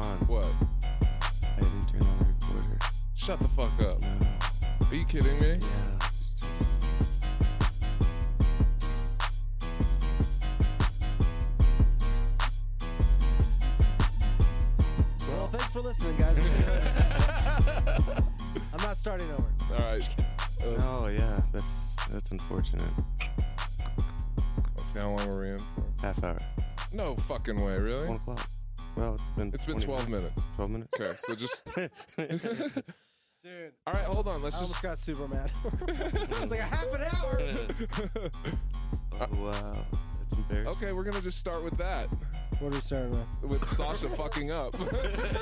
hold on. What? I didn't turn on the recorder. Shut the fuck up. No. Are you kidding me? Yeah. Well, thanks for listening, guys. I'm not starting over. All right. Uh, Oh yeah, that's that's unfortunate. let's see how long were we in for? Half hour. No fucking way, really? One o'clock. Well, it's been. It's been 12 minutes. Twelve minutes. Okay, so just. Dude, All right, hold on. Let's I almost just. got super mad. it's like a half an hour. Oh wow, that's embarrassing. Okay, we're gonna just start with that. What are we starting with? With Sasha fucking up.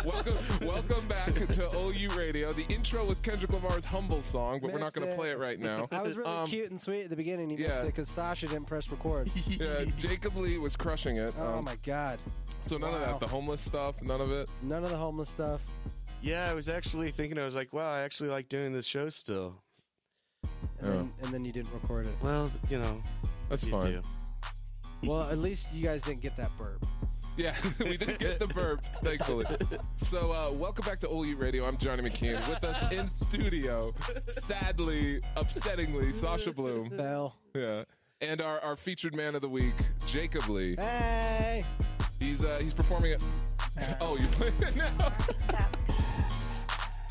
welcome, welcome back to OU Radio. The intro was Kendrick Lamar's "Humble" song, but we're not Missed gonna it. play it right now. I was really Um, cute and sweet at the beginning. You yeah. missed it because Sasha didn't press record. Yeah, Jacob Lee was crushing it. Oh Um, my god. So none of that, the homeless stuff, none of it. None of the homeless stuff. Yeah, I was actually thinking. I was like, wow, I actually like doing this show still. And, then, and then you didn't record it. Well, you know, That's you fine. do. Well, at least you guys didn't get that burp. Yeah, we didn't get the burp, thankfully. So, uh, welcome back to All Eat Radio. I'm Johnny McKean. With us in studio, sadly, upsettingly, Sasha Bloom. Bell. Yeah. And our, our featured man of the week, Jacob Lee. Hey. He's uh, he's performing at. Oh, you're playing it now?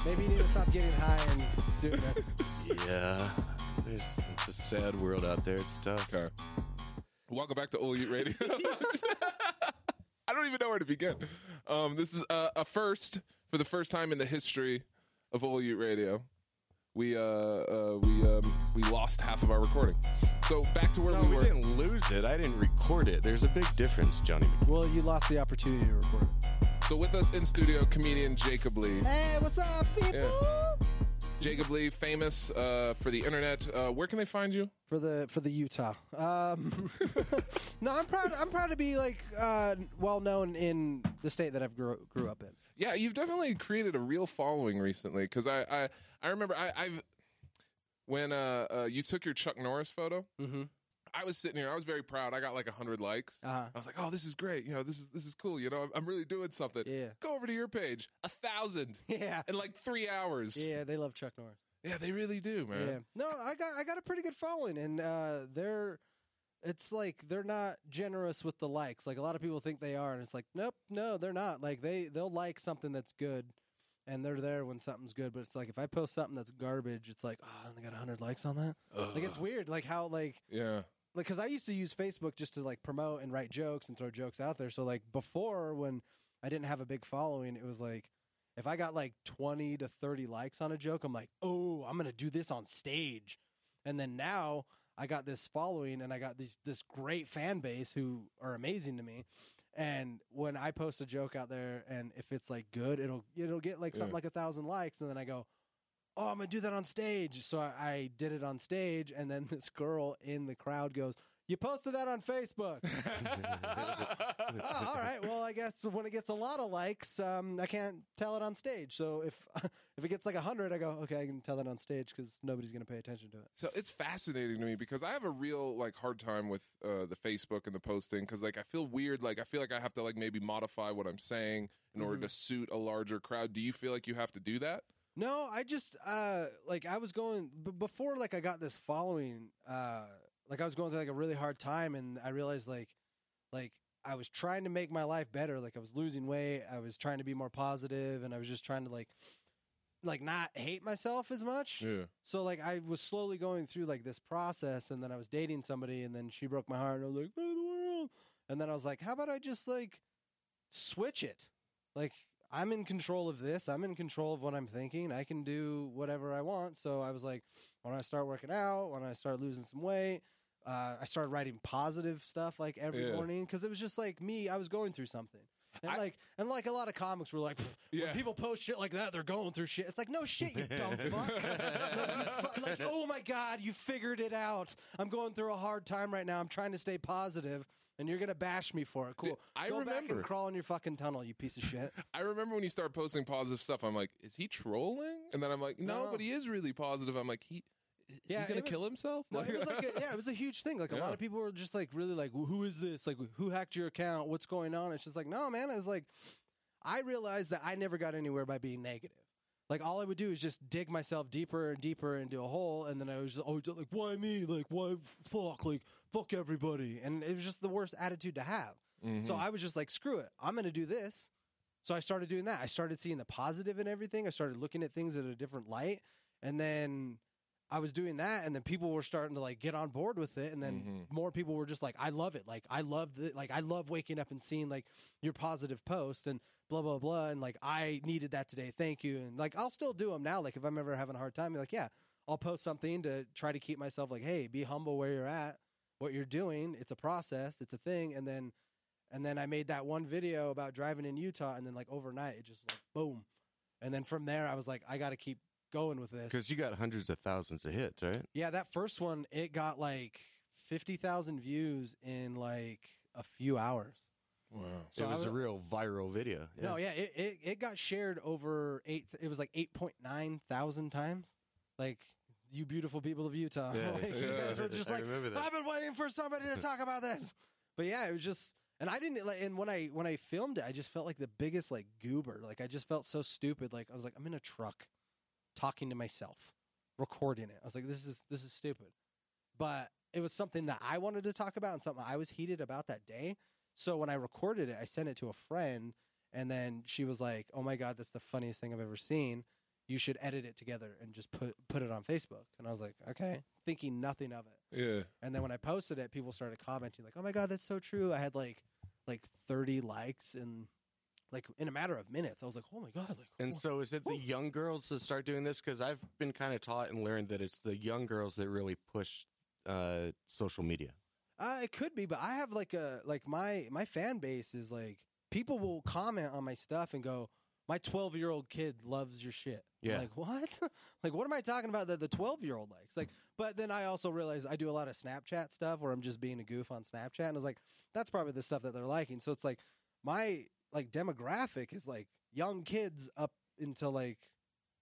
Maybe you need to stop getting high and doing that. Yeah, There's, it's a sad world out there. It's tough. Okay. Welcome back to All Eat Radio. I don't even know where to begin. Um, this is a, a first for the first time in the history of All Eat Radio. We uh, uh we um we lost half of our recording. So back to where No, we we were. didn't lose it. I didn't record it. There's a big difference, Johnny. Well, you lost the opportunity to record it. So with us in studio, comedian Jacob Lee. Hey, what's up, people? Yeah. Jacob Lee, famous uh, for the internet. Uh, where can they find you? For the for the Utah. Um, no, I'm proud. I'm proud to be like uh, well known in the state that I've grew, grew up in. Yeah, you've definitely created a real following recently. Because I, I, I remember I, I've when uh, uh, you took your Chuck Norris photo. Mm-hmm. I was sitting here. I was very proud. I got like hundred likes. Uh-huh. I was like, "Oh, this is great. You know, this is this is cool. You know, I'm, I'm really doing something." Yeah. Go over to your page. A thousand. Yeah. In like three hours. Yeah, they love Chuck Norris. Yeah, they really do, man. Yeah. No, I got I got a pretty good following, and uh, they're it's like they're not generous with the likes. Like a lot of people think they are, and it's like nope, no, they're not. Like they they'll like something that's good, and they're there when something's good. But it's like if I post something that's garbage, it's like oh, and they got hundred likes on that. Like it's weird. Like how like Yeah. like because I used to use Facebook just to like promote and write jokes and throw jokes out there. So like before when I didn't have a big following, it was like if I got like twenty to thirty likes on a joke, I'm like, oh, I'm gonna do this on stage. And then now I got this following and I got this this great fan base who are amazing to me. And when I post a joke out there and if it's like good, it'll it'll get like something Yeah. like a thousand likes, and then I go, oh, I'm gonna do that on stage. So I, I did it on stage, and then this girl in the crowd goes, "You posted that on Facebook." oh, all right. Well, I guess when it gets a lot of likes, um, I can't tell it on stage. So if if it gets like hundred, I go, okay, I can tell it on stage because nobody's gonna pay attention to it. So it's fascinating to me because I have a real like hard time with uh, the Facebook and the posting because like I feel weird like I feel like I have to like maybe modify what I'm saying in order to suit a larger crowd. Do you feel like you have to do that? No, I just uh like I was going b- before like I got this following uh like I was going through like a really hard time and I realized like like I was trying to make my life better like I was losing weight, I was trying to be more positive and I was just trying to like like not hate myself as much. Yeah. So like I was slowly going through like this process and then I was dating somebody and then she broke my heart and I was like, "Oh, the world." And then I was like, how about I just like switch it? Like I'm in control of this. I'm in control of what I'm thinking. I can do whatever I want. So I was like, when I start working out, when I start losing some weight, uh, I started writing positive stuff like every Yeah. morning because it was just like me. I was going through something. And I- like and like a lot of comics were like, Yeah. when people post shit like that, they're going through shit. It's like, no shit, you dumb fuck. like, like, oh my god, you figured it out. I'm going through a hard time right now. I'm trying to stay positive, and you're gonna bash me for it. Cool. Dude, I Go back and crawl in your fucking tunnel, you piece of shit. I remember when you started posting positive stuff. I'm like, is he trolling? And then I'm like, no, No. but he is really positive. I'm like, he is Yeah, he gonna was- kill himself? No, it was like a, yeah, it was a huge thing. Like a lot of people were just like really like, who is this? Like who hacked your account? What's going on? It's just like no, man. It's like I realized that I never got anywhere by being negative. Like all I would do is just dig myself deeper and deeper into a hole, and then I was just always like, "Why me? Like why fuck? Like fuck everybody!" And it was just the worst attitude to have. Mm-hmm. So I was just like, "Screw it! I'm going to do this." So I started doing that. I started seeing the positive in everything. I started looking at things at a different light, and then I was doing that, and then people were starting to like get on board with it, and then Mhm. more people were just like, "I love it! Like I love the like I love waking up and seeing like your positive post and blah blah blah, and like I needed that today. Thank you." And like I'll still do them now. Like if I'm ever having a hard time, like yeah, I'll post something to try to keep myself like, "Hey, be humble where you're at, what you're doing. It's a process, it's a thing." And then and then I made that one video about driving in Utah, and then like overnight it just like boom, and then from there I was like, I got to keep going with this Because you got hundreds of thousands of hits, right? yeah, that first one it got like fifty thousand views in like a few hours. wow. So it was a real viral video. No, yeah, it, it it got shared over eight. It was like eight point nine thousand times. Like you beautiful people of Utah, Yeah. like, you guys were just like, I've been waiting for somebody to talk about this. But yeah, it was just, and I didn't like. And when I when I filmed it, I just felt like the biggest like goober. Like I just felt so stupid. Like I was like, I'm in a truck, talking to myself, recording it. I was like, this is this is stupid. But it was something that I wanted to talk about and something I was heated about that day. So when I recorded it, I sent it to a friend, and then she was like, "Oh my god, that's the funniest thing I've ever seen. You should edit it together and just put put it on Facebook." And I was like, "Okay," thinking nothing of it. Yeah. And then when I posted it, people started commenting like, "Oh my god, that's so true." I had like like 30 likes in like in a matter of minutes. I was like, "Oh my god!" Like, And so, is it the young girls that start doing this? Because I've been kind of taught and learned that it's the young girls that really push uh, social media. uh, it could be, but I have like a like my my fan base is like people will comment on my stuff and go, "My 12 year old kid loves your shit." I'm Yeah. like what? like what am I talking about that the 12 year old likes? Like, but then I also realized I do a lot of Snapchat stuff where I'm just being a goof on Snapchat, and I was like, that's probably the stuff that they're liking. So it's like my like demographic is like young kids up until like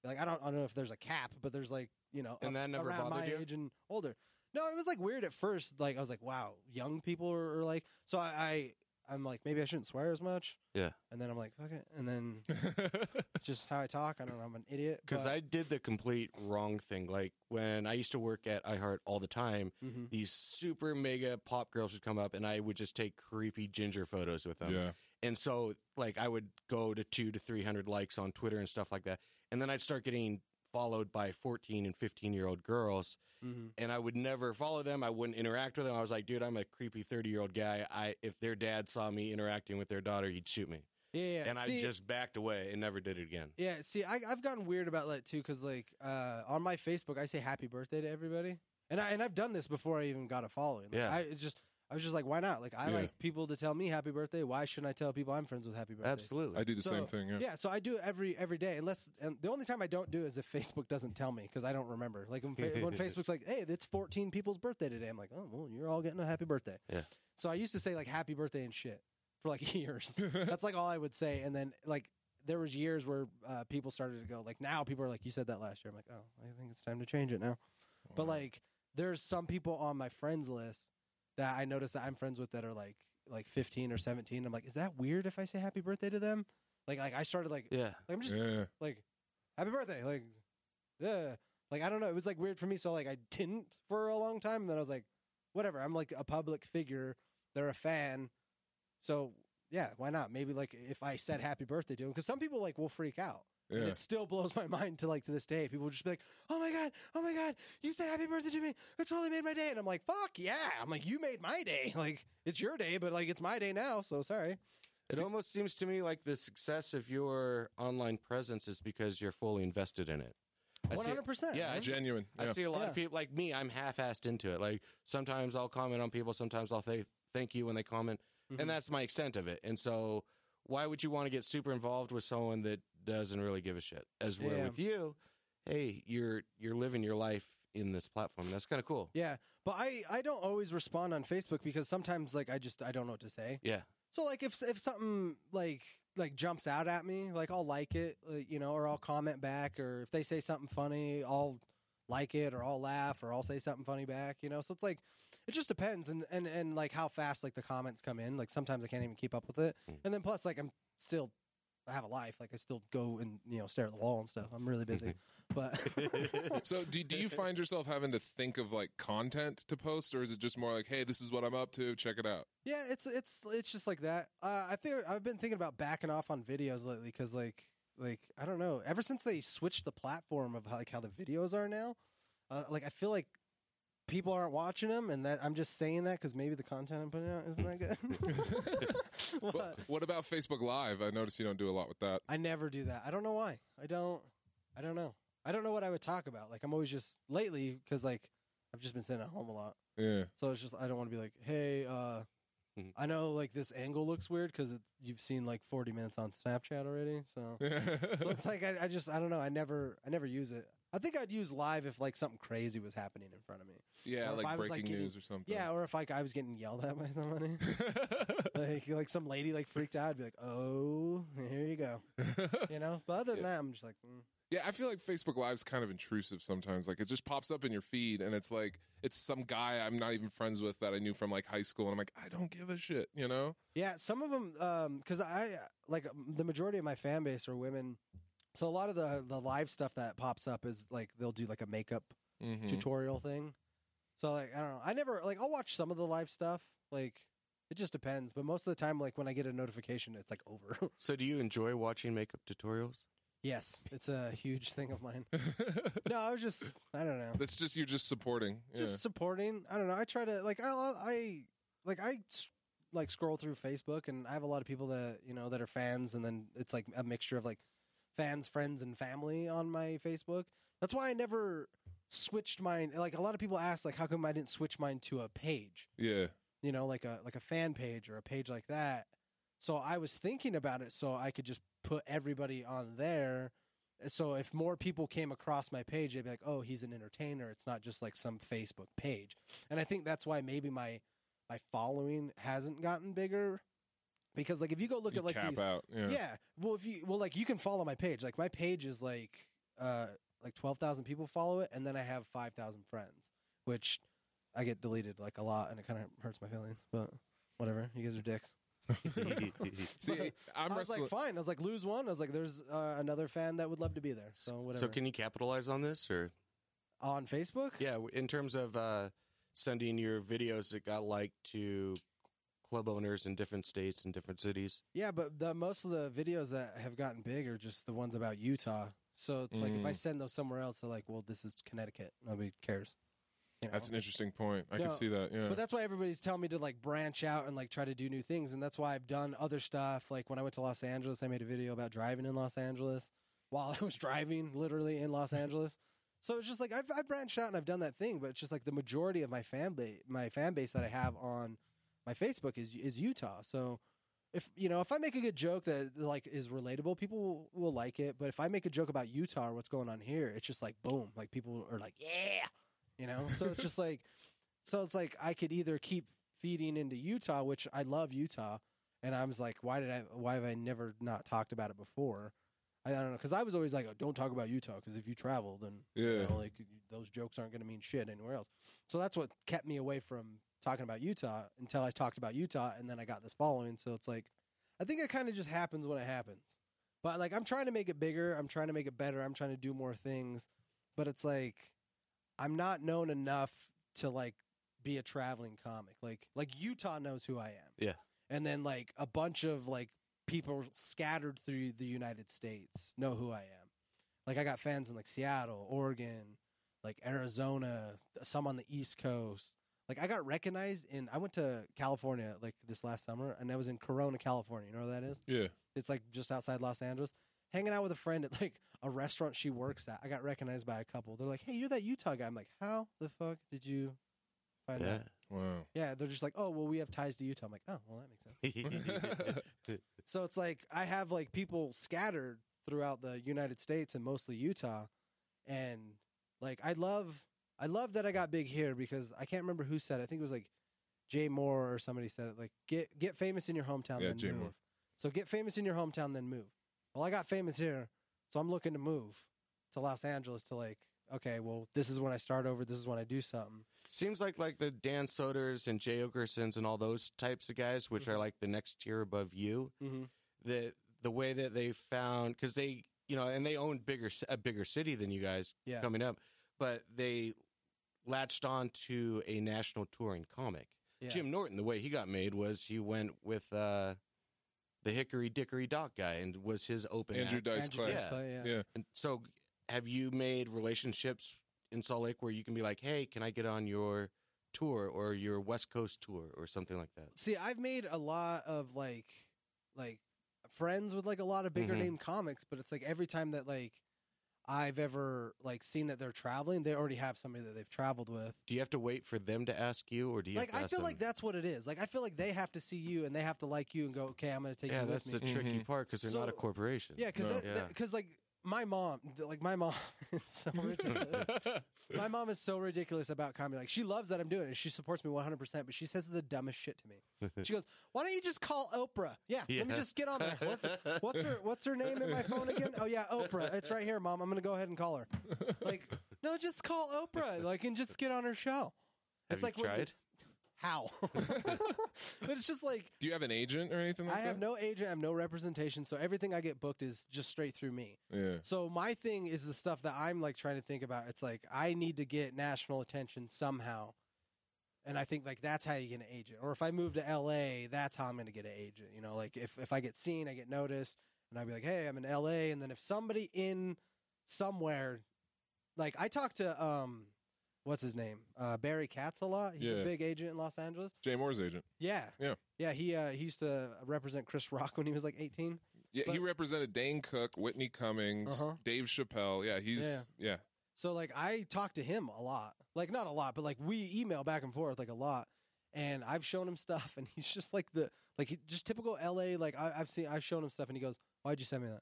like I don't I don't know if there's a cap, but there's like you know And up- that never around my bothered you? age and older. No, it was like weird at first. Like I was like, wow, young people are, are like. So I, I I'm like maybe I shouldn't swear as much. Yeah. And then I'm like fuck it. And then just how I talk. I don't know. I'm an idiot. Because I did the complete wrong thing. Like when I used to work at iHeart all the time, Mhm. these super mega pop girls would come up, and I would just take creepy ginger photos with them. yeah. And so, like, I would go to two to three hundred likes on Twitter and stuff like that, and then I'd start getting followed by fourteen and fifteen year old girls, Mhm. and I would never follow them. I wouldn't interact with them. I was like, dude, I'm a creepy thirty year old guy. I if their dad saw me interacting with their daughter, he'd shoot me, Yeah, yeah. and See- I just backed away and never did it again. Yeah, see, I, I've gotten weird about that too, because like uh, on my Facebook, I say happy birthday to everybody, and I and I've done this before I even got a following. Like, Yeah. I it just I was just like, why not? Like, I Yeah. like people to tell me happy birthday. Why shouldn't I tell people I'm friends with happy birthday? Absolutely. I do the So, same thing. Yeah. Yeah, so I do it every every day, unless and the only time I don't do it is if Facebook doesn't tell me because I don't remember. Like when, fa- when Facebook's like, "Hey, it's 14 people's birthday today," I'm like, "Oh, well, you're all getting a happy birthday." Yeah. So I used to say like happy birthday and shit for like years. That's like all I would say, and then like there was years where uh, people started to go like now people are like, "You said that last year." I'm like, "Oh, I think it's time to change it now." But like, there's some people on my friends list that I notice that I'm friends with that are like like 15 or 17. I'm like, is that weird if I say happy birthday to them? Like, like I started like, yeah. like, I'm just Yeah. like, happy birthday, like, yeah, like I don't know. It was like weird for me, so like I didn't for a long time, and then I was like, whatever. I'm like a public figure. They're a fan, so yeah, why not? Maybe like if I said happy birthday to them, because some people like will freak out. And it still blows my mind to like to this day. People will just be like, "Oh my god, oh my god, you said happy birthday to me. It totally made my day." And I'm like, "Fuck yeah!" I'm like, "You made my day. Like it's your day, but like it's my day now. So sorry." It almost seems to me like the success of your online presence is because you're fully invested in it. I see- hundred percent. Yeah, I see- Genuine. I Yeah. see a lot Yeah. of people like me. I'm half-assed into it. Like sometimes I'll comment on people, sometimes I'll say thank you when they comment, and mm-hmm. that's my extent of it. And so, why would you want to get super involved with someone that doesn't really give a shit? As where Yeah. with you, hey, you're you're living your life in this platform. That's kind of cool. Yeah, but I I don't always respond on Facebook because sometimes like I just I don't know what to say. Yeah, So like if if something like like jumps out at me, like I'll like it, you know, or I'll comment back, or if they say something funny, I'll like it, or I'll laugh, or I'll say something funny back, you know. So it's like it just depends, and and and like how fast like the comments come in. Like sometimes I can't even keep up with it, Mm. and then plus like I'm still have a life. Like I still go and you know stare at the wall and stuff. I'm really busy, but So do do you find yourself having to think of like content to post, or is it just more like, hey, this is what I'm up to, check it out? yeah, it's it's it's just like that. Uh, I think I've been thinking about backing off on videos lately because like like I don't know. Ever since they switched the platform of how, like how the videos are now, uh, like I feel like people aren't watching them, and that I'm just saying that because maybe the content I'm putting out isn't that good. What, What? what about Facebook Live? I notice you don't do a lot with that. I never do that. I don't know why. I don't. I don't know. I don't know what I would talk about. Like I'm always just lately because like I've just been sitting at home a lot, Yeah. so it's just I don't want to be like, hey, uh, Mhm. I know like this angle looks weird because you've seen like 40 minutes on Snapchat already. So, so it's like I, I just I don't know. I never I never use it. I think I'd use live if like something crazy was happening in front of me. yeah, Or if like I was, breaking like, getting- news or something. Yeah, or if like I was getting yelled at by somebody, like like some lady like freaked out, I'd be like, oh, here you go, you know. But other than that, I'm just like. Mm. Yeah, I feel like Facebook Live's kind of intrusive sometimes. Like it just pops up in your feed and it's like it's some guy I'm not even friends with that I knew from like high school and I'm like, I don't give a shit, you know? Yeah, some of them, because I like the majority of my fan base are women. So a lot of the the live stuff that pops up is like they'll do like a makeup Mhm. tutorial thing. So like I don't know, I never like I'll watch some of the live stuff. Like it just depends, but most of the time, like when I get a notification, it's like over. So, do you enjoy watching makeup tutorials? yes, it's a huge thing of mine. No, I was just I don't know, That's just you're just supporting. just supporting. I don't know. I try to like I I like I like scroll through Facebook, and I have a lot of people that you know that are fans, and then it's like a mixture of like fans, friends, and family on my Facebook. That's why I never switched mine. Like a lot of people ask, like, how come I didn't switch mine to a page? yeah. You know, like a like a fan page or a page like that. So I was thinking about it, so I could just put everybody on there. So if more people came across my page, they'd be like, "Oh, he's an entertainer. It's not just like some Facebook page." And I think that's why maybe my my following hasn't gotten bigger because like if you go look You at like cap these out. Yeah. yeah. Well, if you well, like you can follow my page. Like my page is like uh like twelve thousand people follow it, and then I have five thousand friends, which I get deleted like a lot, and it kind of hurts my feelings. But whatever, you guys are dicks. See, I'm I was wrestling. like, fine. I was like, lose one. I was like, there's uh, another fan that would love to be there. So whatever. so, can you capitalize on this, or on Facebook? yeah, in terms of uh, sending your videos that got liked to club owners in different states and different cities? Yeah, but the most of the videos that have gotten big are just the ones about Utah. So it's like if I Mm. send those somewhere else, they're like, well, this is Connecticut. Nobody cares. You know? That's an interesting point. I No, can see that. Yeah. But that's why everybody's telling me to like branch out and like try to do new things, and that's why I've done other stuff. Like when I went to Los Angeles, I made a video about driving in Los Angeles while I was driving, literally in Los Angeles. So it's just like I've, I've branched out and I've done that thing, but it's just like the majority of my fan base, my fan base that I have on my Facebook is is Utah. So if you know if I make a good joke that like is relatable, people will, will like it. But if I make a joke about Utah or what's going on here, it's just like boom, like people are like yeah, you know. So it's just like so it's like I could either keep feeding into Utah, which I love Utah, and I was like, why did I? Why have I never not talked about it before? I, I don't know because I was always like, oh, don't talk about Utah because if you travel, then you Yeah. know, like those jokes aren't going to mean shit anywhere else. So that's what kept me away from talking about Utah until I talked about Utah, and then I got this following. So it's like, I think it kind of just happens when it happens. But like, I'm trying to make it bigger. I'm trying to make it better. I'm trying to do more things. But it's like, I'm not known enough to like be a traveling comic. Like, like Utah knows who I am. Yeah. And then like a bunch of like people scattered through the United States know who I am. Like I got fans in like Seattle, Oregon, like Arizona, some on the East Coast. Like I got recognized in I went to California like this last summer and I was in Corona, California. You know where that is? yeah. It's like just outside Los Angeles. Hanging out with a friend at like a restaurant she works at. I got recognized by a couple. They're like, "Hey, you're that Utah guy." I'm like, "How the fuck did you find Yeah. that?" Wow. Yeah, they're just like, "Oh, well, we have ties to Utah." I'm like, "Oh, well, that makes sense." So it's like I have like people scattered throughout the United States and mostly Utah, and like I love I love that I got big here because I can't remember who said it. I think it was like Jay Mohr or somebody said it. Like get get famous in your hometown, Yeah, then Jay move. Mohr. So get famous in your hometown, then move. Well, I got famous here, so I'm looking to move to Los Angeles to like. Okay, well, this is when I start over. This is when I do something. Seems like like the Dan Soders and Jay Oakersons and all those types of guys, which are like the next tier above you. Mm-hmm. That the way that they found because they you know and they own bigger a bigger city than you guys Yeah. coming up, but they latched on to a national touring comic. Yeah. Jim Norton, the way he got made was he went with uh, the Hickory Dickory Dock guy and was his open Andrew act. Dice Andrew Clay. Dice Clay, yeah. yeah. And so, have you made relationships in Salt Lake where you can be like, "Hey, can I get on your tour or your West Coast tour or something like that?" See, I've made a lot of like like friends with like a lot of bigger Mhm. name comics, but it's like every time that like I've ever like seen that they're traveling, they already have somebody that they've traveled with. Do you have to wait for them to ask you, or do you? Like have to I ask feel them? like that's what it is. Like I feel like they have to see you and they have to like you and go, okay, I'm going to take Yeah, you that's with the me. tricky Mhm. part because they're not a corporation. yeah, because No. Yeah. like my mom, like my mom is so ridiculous. my mom is so ridiculous about comedy. Like she loves that I'm doing it. She supports me 100, percent but she says the dumbest shit to me. She goes, "Why don't you just call Oprah? Yeah, let me just get on there. What's what's her what's her name in my phone again? Oh yeah, Oprah. It's right here, mom. I'm gonna go ahead and call her. Like, no, just call Oprah. Like, and just get on her show. Have it's you like tried? How, but it's just like Do you have an agent or anything like that? I that? have no agent, I have no representation, so everything I get booked is just straight through me. Yeah. So my thing is the stuff that I'm like trying to think about. It's like I need to get national attention somehow. And I think like that's how you get an agent. Or if I move to LA, that's how I'm going to get an agent. You know, like if if I get seen, I get noticed, and I'd be like, "Hey, I'm in LA." And then if somebody in somewhere like I talked to um what's his name? Uh Barry Katz a lot. He's Yeah. a big agent in Los Angeles. Jay Mohr's agent. Yeah. Yeah. Yeah, he uh he used to represent Chris Rock when he was like 18. Yeah, he But- represented Dane Cook, Whitney Cummings, Uh-huh. Dave Chappelle. Yeah, he's Yeah. yeah. So like I talk to him a lot. Like not a lot, but like we email back and forth like a lot. And I've shown him stuff and he's just like the like he, just typical LA like I, I've seen I've shown him stuff and he goes, "Why'd you send me that?"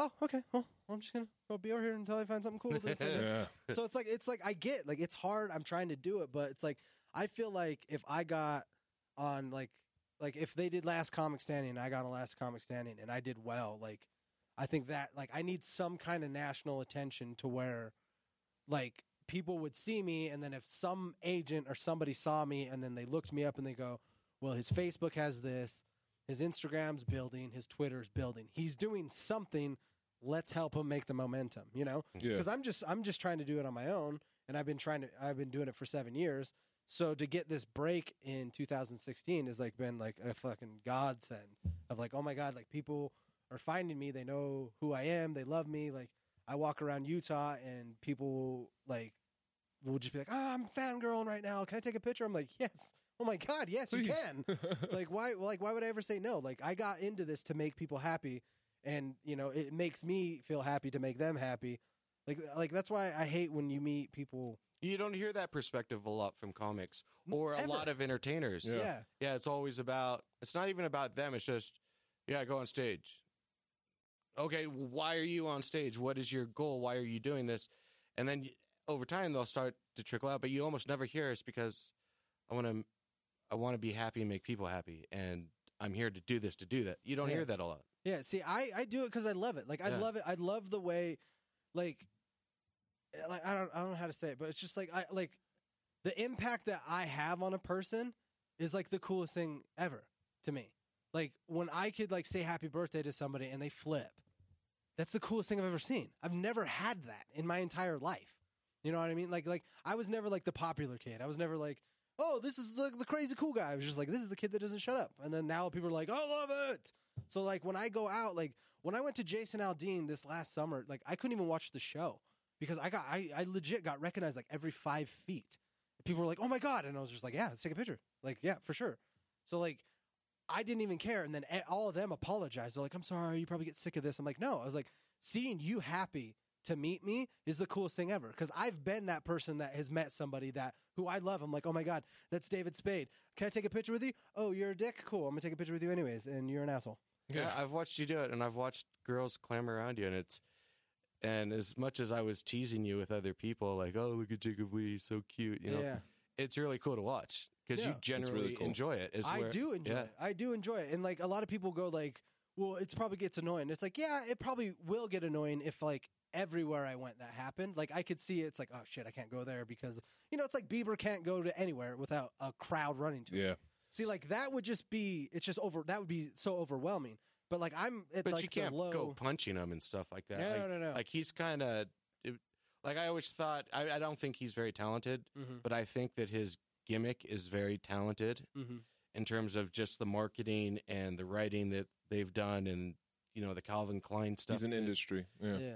Oh, okay. Well, I'm just gonna go be over here until I find something cool. to you." Yeah. so it's like it's like I get like it's hard. I'm trying to do it, but it's like I feel like if I got on like like if they did Last Comic Standing, and I got on Last Comic Standing, and I did well. Like I think that like I need some kind of national attention to where like people would see me, and then if some agent or somebody saw me, and then they looked me up and they go, well, his Facebook has this, his Instagram's building, his Twitter's building. He's doing something. Let's help him make the momentum. You know? Yeah. because I'm just I'm just trying to do it on my own, and I've been trying to I've been doing it for seven years. So to get this break in 2016 has like been like a fucking godsend of like oh my god like people are finding me. They know who I am. They love me. Like I walk around Utah and people will like will just be like oh I'm fangirling right now. Can I take a picture? I'm like yes. Oh my god yes you can. Like why like why would I ever say no? Like I got into this to make people happy and you know it makes me feel happy to make them happy like like that's why I hate when you meet people You don't hear that perspective a lot from comics or a lot of entertainers. Yeah. yeah. Yeah, it's always about. It's not even about them. It's just, yeah, go on stage. Okay, why are you on stage? What is your goal? Why are you doing this? And then over time they'll start to trickle out, but you almost never hear it's because I want to, I want to be happy and make people happy, and I'm here to do this to do that. You don't Yeah. hear that a lot. Yeah, see, I I do it because I love it. Like I Yeah. love it. I love the way, like, eh, like I don't I don't know how to say it, but it's just like I like the impact that I have on a person is like the coolest thing ever to me. Like when I could like say happy birthday to somebody and they flip, that's the coolest thing I've ever seen. I've never had that in my entire life. You know what I mean? Like like I was never like the popular kid. I was never like. Oh, this is the, the crazy cool guy. I was just like, this is the kid that doesn't shut up. And then now people are like, I love it. So like when I go out, like when I went to Jason Aldean this last summer, like I couldn't even watch the show because I got I, I legit got recognized like every five feet. People were like, "Oh my god!" and I was just like, "Yeah, let's take a picture." Like, yeah, for sure. So like, I didn't even care, and then all of them apologized. They're like, "I'm sorry, you probably get sick of this." I'm like, "No." I was like, seeing you happy to meet me is the coolest thing ever because I've been that person that has met somebody that who I love. I'm like, "Oh my god, that's David Spade. Can I take a picture with you?" "Oh, you're a dick. Cool. I'm gonna take a picture with you anyways, and you're an asshole." Yeah, I've watched you do it, and I've watched girls clamor around you, and it's. And as much as I was teasing you with other people, like, oh, look at Jacob Lee, he's so cute, you know, yeah. it's really cool to watch because Yeah. you generally really cool. enjoy it. is I where- do enjoy yeah. it. I do enjoy it. And like a lot of people go like, well, it's probably gets annoying. It's like, yeah, it probably will get annoying if like everywhere I went that happened. Like I could see it's like, oh shit, I can't go there because you know, it's like Bieber can't go to anywhere without a crowd running to him. Yeah. See, like that would just be it's just over that would be so overwhelming. But like I'm at but like you can't the low. go punching him and stuff like that. No, like, no, no, no. Like he's kind of like I always thought. I, I don't think he's very talented, hmm but I think that his gimmick is very talented hmm in terms of just the marketing and the writing that they've done, and you know the Calvin Klein stuff. He's an industry. Yeah. Yeah.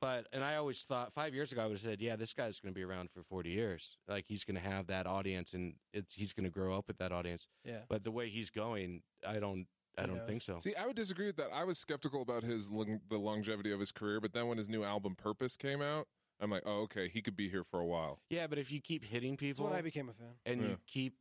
But and I always thought five years ago I would have said, yeah, this guy's going to be around for forty years. Like he's going to have that audience, and it's he's going to grow up with that audience. Yeah. But the way he's going, I don't. I don't knows? think so. See, I would disagree with that. I was skeptical about his the longevity of his career, but then when his new album Purpose came out, I'm like, oh, okay, he could be here for a while. Yeah, but if you keep hitting That's people when I became a fan. and Yeah. you keep,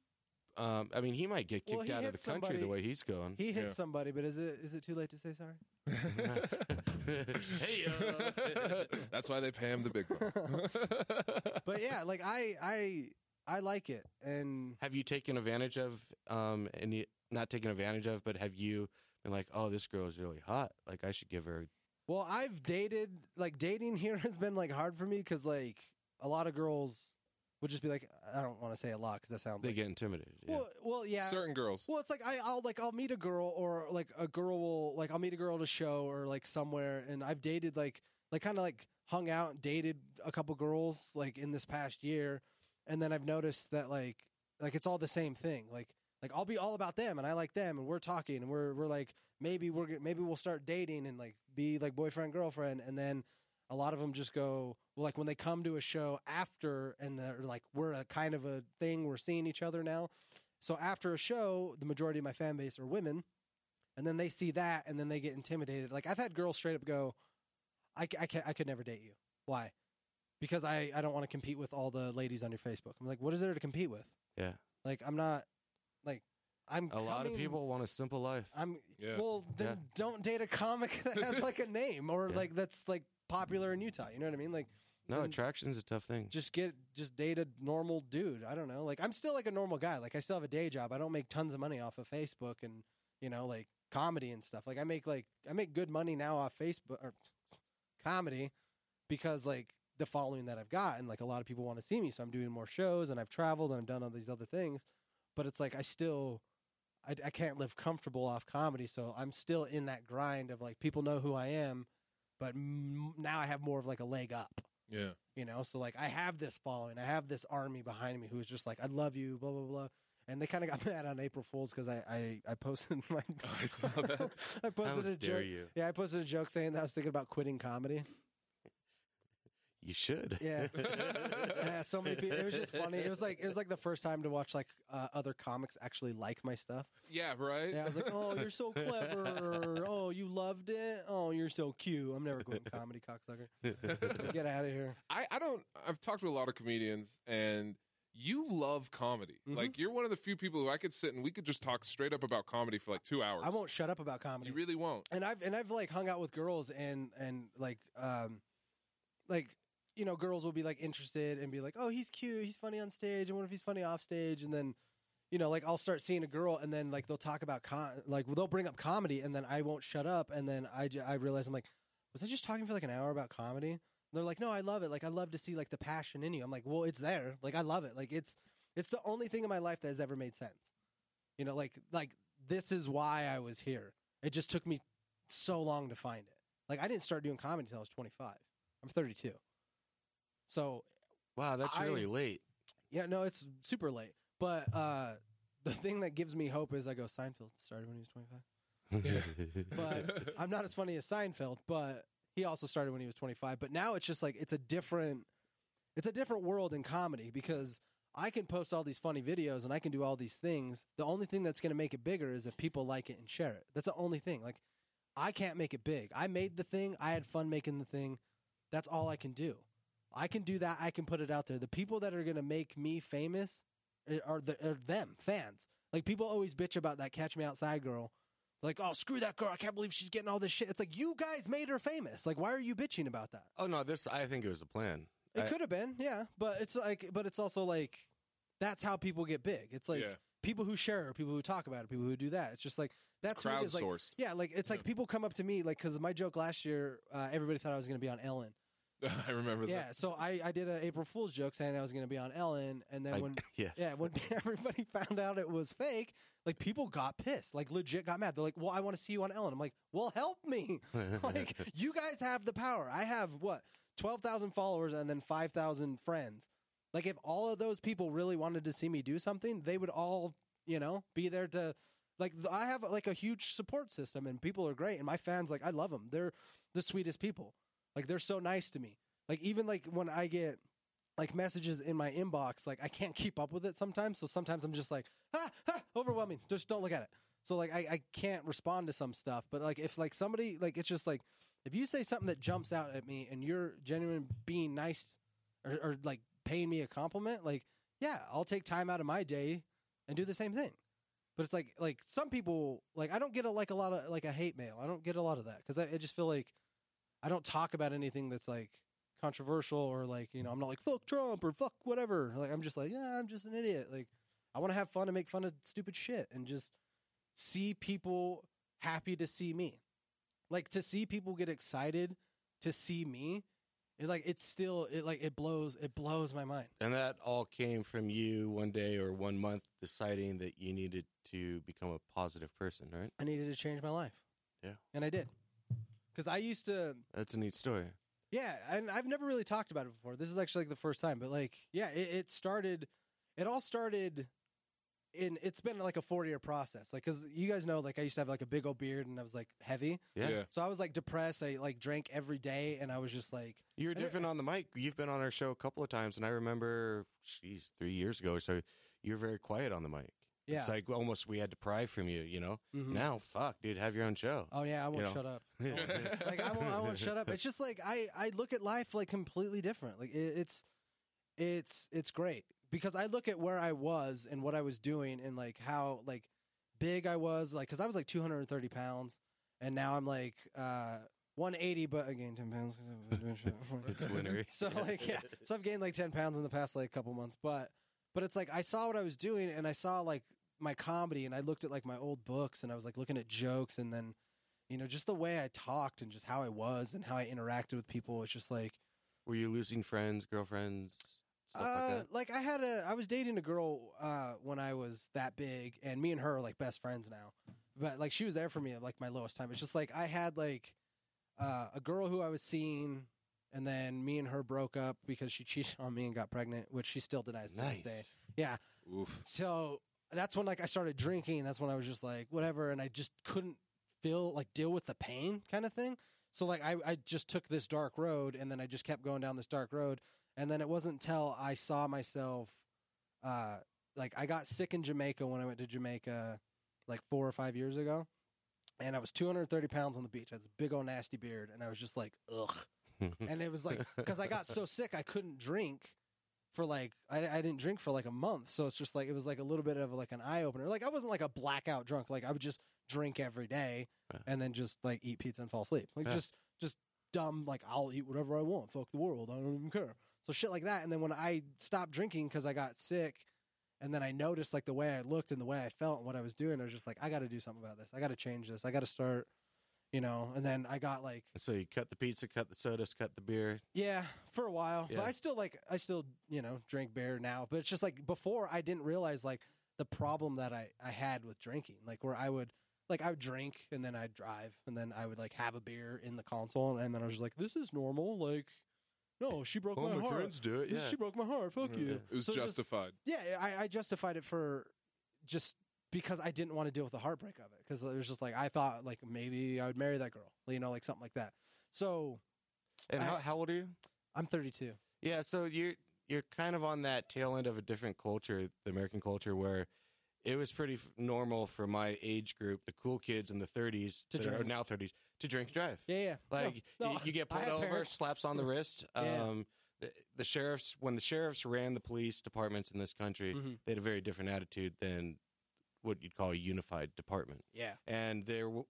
um, I mean, he might get kicked he out of hit the country the way he's going. He hit Yeah. somebody, but is it is it too late to say sorry? hey, uh, That's why they pay him the big bucks. But yeah, like I I I like it, and have you taken advantage of, um, any not taken advantage of, but have you been like, oh, this girl is really hot. Like I should give her. well, I've dated like dating here has been like hard for me because like a lot of girls would just be like I don't want to say a lot because that sounds They like get intimidated. Yeah. well well yeah Certain girls. Well, it's like I, I'll like I'll meet a girl or like a girl will like I'll meet a girl at a show or like somewhere, and I've dated like like kind of like hung out and dated a couple girls like in this past year, and then I've noticed that like like it's all the same thing. Like like I'll be all about them and I like them and we're talking and we're we're like maybe we're g- maybe we'll start dating and like be like boyfriend girlfriend, and then a lot of them just go well, like when they come to a show after and they're like we're a kind of a thing we're seeing each other now so after a show, the majority of my fan base are women, and then they see that, and then they get intimidated. Like I've had girls straight up go, "I, c- I, can I could never date you. Why? Because I, I don't want to compete with all the ladies on your Facebook. I'm like, what is there to compete with? yeah. Like I'm not, like I'm. A lot of people want a simple life. I'm. Yeah. Well, then Yeah. don't date a comic that has like a name or Yeah. like that's like popular in Utah. You know what I mean? Like No, attraction's a tough thing. just get just date a normal dude. I don't know. Like I'm still like a normal guy. Like I still have a day job. I don't make tons of money off of Facebook and you know like comedy and stuff. Like I make like I make good money now off Facebook or comedy because like the following that I've got and like a lot of people want to see me. So I'm doing more shows and I've traveled and I've done all these other things. But it's like I still I, I can't live comfortable off comedy. So I'm still in that grind of like people know who I am, but m- now I have more of like a leg up Yeah. you know so like i have this following i have this army behind me who's just like i love you blah blah blah and they kind of got mad on april fools because I, I i posted my Oh, I saw that. i posted How a dare joke you? yeah i posted a joke saying that i was thinking about quitting comedy You should. yeah yeah so many people it was just funny it was like it was like the first time to watch like uh, other comics actually like my stuff Yeah, right? yeah i was like oh you're so clever oh you loved it oh you're so cute i'm never quitting comedy cocksucker get out of here I, I don't I've talked to a lot of comedians and you love comedy. Mhm. Like you're one of the few people who I could sit and we could just talk straight up about comedy for like two hours. i won't shut up about comedy You really won't. and I've and I've like hung out with girls and and like um like you know girls will be like interested and be like oh he's cute he's funny on stage and what if he's funny off stage and then you know like I'll start seeing a girl and then like they'll talk about con- like they'll bring up comedy and then I won't shut up and then I j- I realize I'm like was I just talking for like an hour about comedy and they're like no I love it like I love to see like the passion in you I'm like well it's there like I love it like it's it's the only thing in my life that has ever made sense you know like like this is why I was here it just took me so long to find it. Like I didn't start doing comedy until I was 25. I'm 32. So Wow, that's I- really late. yeah, no, it's super late. But uh, the thing that gives me hope is I go Seinfeld started when he was 25. But I'm not as funny as Seinfeld, but he also started when he was 25. But now it's just like it's a different it's a different world in comedy because I can post all these funny videos and I can do all these things. The only thing that's going to make it bigger is if people like it and share it. That's the only thing. Like I can't make it big. I made the thing. I had fun making the thing. That's all I can do. I can do that. I can put it out there. The people that are going to make me famous eh, are, the, are them fans. Like people always bitch about that Catch Me Outside girl. Like, oh, screw that girl. I can't believe she's getting all this shit. It's like you guys made her famous. Like, why are you bitching about that? oh no, this I think it was a plan. It I- could have been, yeah, but it's like, but it's also like that's how people get big. It's like Yeah. people who share, it, people who talk about it, people who do that. It's just like that's who it is. Like, Crowdsourced. yeah, like it's like Yeah. people come up to me like because my joke last year, uh, everybody thought I was going to be on Ellen, I remember that. Yeah, so I, I did an April Fool's joke saying I was going to be on Ellen, and then I- when yes. yeah when everybody found out it was fake, like people got pissed, like legit got mad. They're like, "Well, I want to see you on Ellen." I'm like, "Well, help me! like you guys have the power. I have what twelve thousand followers and then five thousand friends. Like if all of those people really wanted to see me do something, they would all you know be there to." Like th- I have like a huge support system, and people are great, and my fans like I love them. They're the sweetest people. Like they're so nice to me. Like even like when I get like messages in my inbox, like I can't keep up with it sometimes. So sometimes I'm just like, ah, ah overwhelming. Just don't look at it. So like I, I can't respond to some stuff. But like if like somebody like it's just like if you say something that jumps out at me and you're genuine being nice or, or like paying me a compliment, like yeah, I'll take time out of my day and do the same thing. But it's like like some people like I don't get a like a lot of like a hate mail. I don't get a lot of that because I, I just feel like I don't talk about anything that's like controversial or like you know I'm not like fuck Trump or fuck whatever. Like I'm just like yeah I'm just an idiot. Like I want to have fun and make fun of stupid shit and just see people happy to see me. Like to see people get excited to see me. It like it's still it like it blows it blows my mind. And that all came from you one day or one month deciding that you needed to become a positive person, right? I needed to change my life. Yeah. And I did. Cuz I used to That's a neat story. Yeah, and I've never really talked about it before. This is actually like the first time, but like, yeah, it, it started. It all started in. It's been like a four year process. Like, cause you guys know, like, I used to have like a big old beard and I was like heavy. Yeah. Yeah. So I was like depressed. I like drank every day, and I was just like, You're And it- different on the mic. You've been on our show a couple of times, and I remember, geez, three years ago or so, you were very quiet on the mic. Yeah. It's like almost we had to pry from you, you know? Mhm. Now, fuck, dude, have your own show. oh yeah, I won't know. shut up. like I won't, I won't shut up. It's just like I, I look at life like completely different. Like it, it's, it's, it's great because I look at where I was and what I was doing and like how like big I was. Like because I was like 230 pounds and now I'm like uh 180, but I gained 10 pounds. 'cause I've been doing shit. It's winter. so like yeah, so I've gained like 10 pounds in the past like couple months, but but it's like I saw what I was doing and I saw like my comedy and I looked at like my old books and I was like looking at jokes and then you know just the way I talked and just how I was and how I interacted with people. It's just like Were you losing friends, girlfriends, uh, like like I had a I was dating a girl uh when I was that big and me and her are like best friends now. But like she was there for me at like my lowest time. It's just like I had like uh, a girl who I was seeing and then me and her broke up because she cheated on me and got pregnant, which she still denies to this day. Yeah. Oof. So that's when like I started drinking. That's when I was just like whatever, and I just couldn't feel like deal with the pain kind of thing. So like I I just took this dark road, and then I just kept going down this dark road, and then it wasn't until I saw myself, uh, like I got sick in Jamaica when I went to Jamaica, like four or five years ago. And I was 230 pounds on the beach. I had this big old nasty beard, and I was just like, ugh. and it was like because I got so sick I couldn't drink for like I, I didn't drink for like a month, so it's just like it was like a little bit of like an eye opener. Like I wasn't like a blackout drunk. Like I would just drink every day and then just like eat pizza and fall asleep. Like just just dumb. Like I'll eat whatever I want. Fuck the world. I don't even care. So shit like that. And then when I stopped drinking because I got sick. And then I noticed like the way I looked and the way I felt and what I was doing. I was just like, I got to do something about this. I got to change this. I got to start, you know. And then I got like so you cut the pizza, cut the sodas, cut the beer. yeah, for a while. Yeah. But I still like I still, you know, drink beer now. But it's just like before I didn't realize like the problem that I, I had with drinking. Like where I would like I would drink and then I'd drive and then I would like have a beer in the console and then I was just like, This is normal. Like no, she broke All my, my heart. friends do it. Yeah. She broke my heart. Fuck Yeah. you. It was So just- justified. yeah, I, I justified it for just because I didn't want to deal with the heartbreak of it. Because it was just like I thought like maybe I would marry that girl, you know, like something like that. So And I- how, how old are you? I'm 32. Yeah, so you're you're kind of on that tail end of a different culture, the American culture, where it was pretty f- normal for my age group, the cool kids in the 30s To drink. now 30s, to drink and drive. Yeah, yeah. Like No, no, you, you get pulled over, parents. slaps on the wrist. Yeah. Um, the, the sheriffs, when the sheriffs ran the police departments in this country, Mhm. they had a very different attitude than what you'd call a unified department. Yeah. And there, w-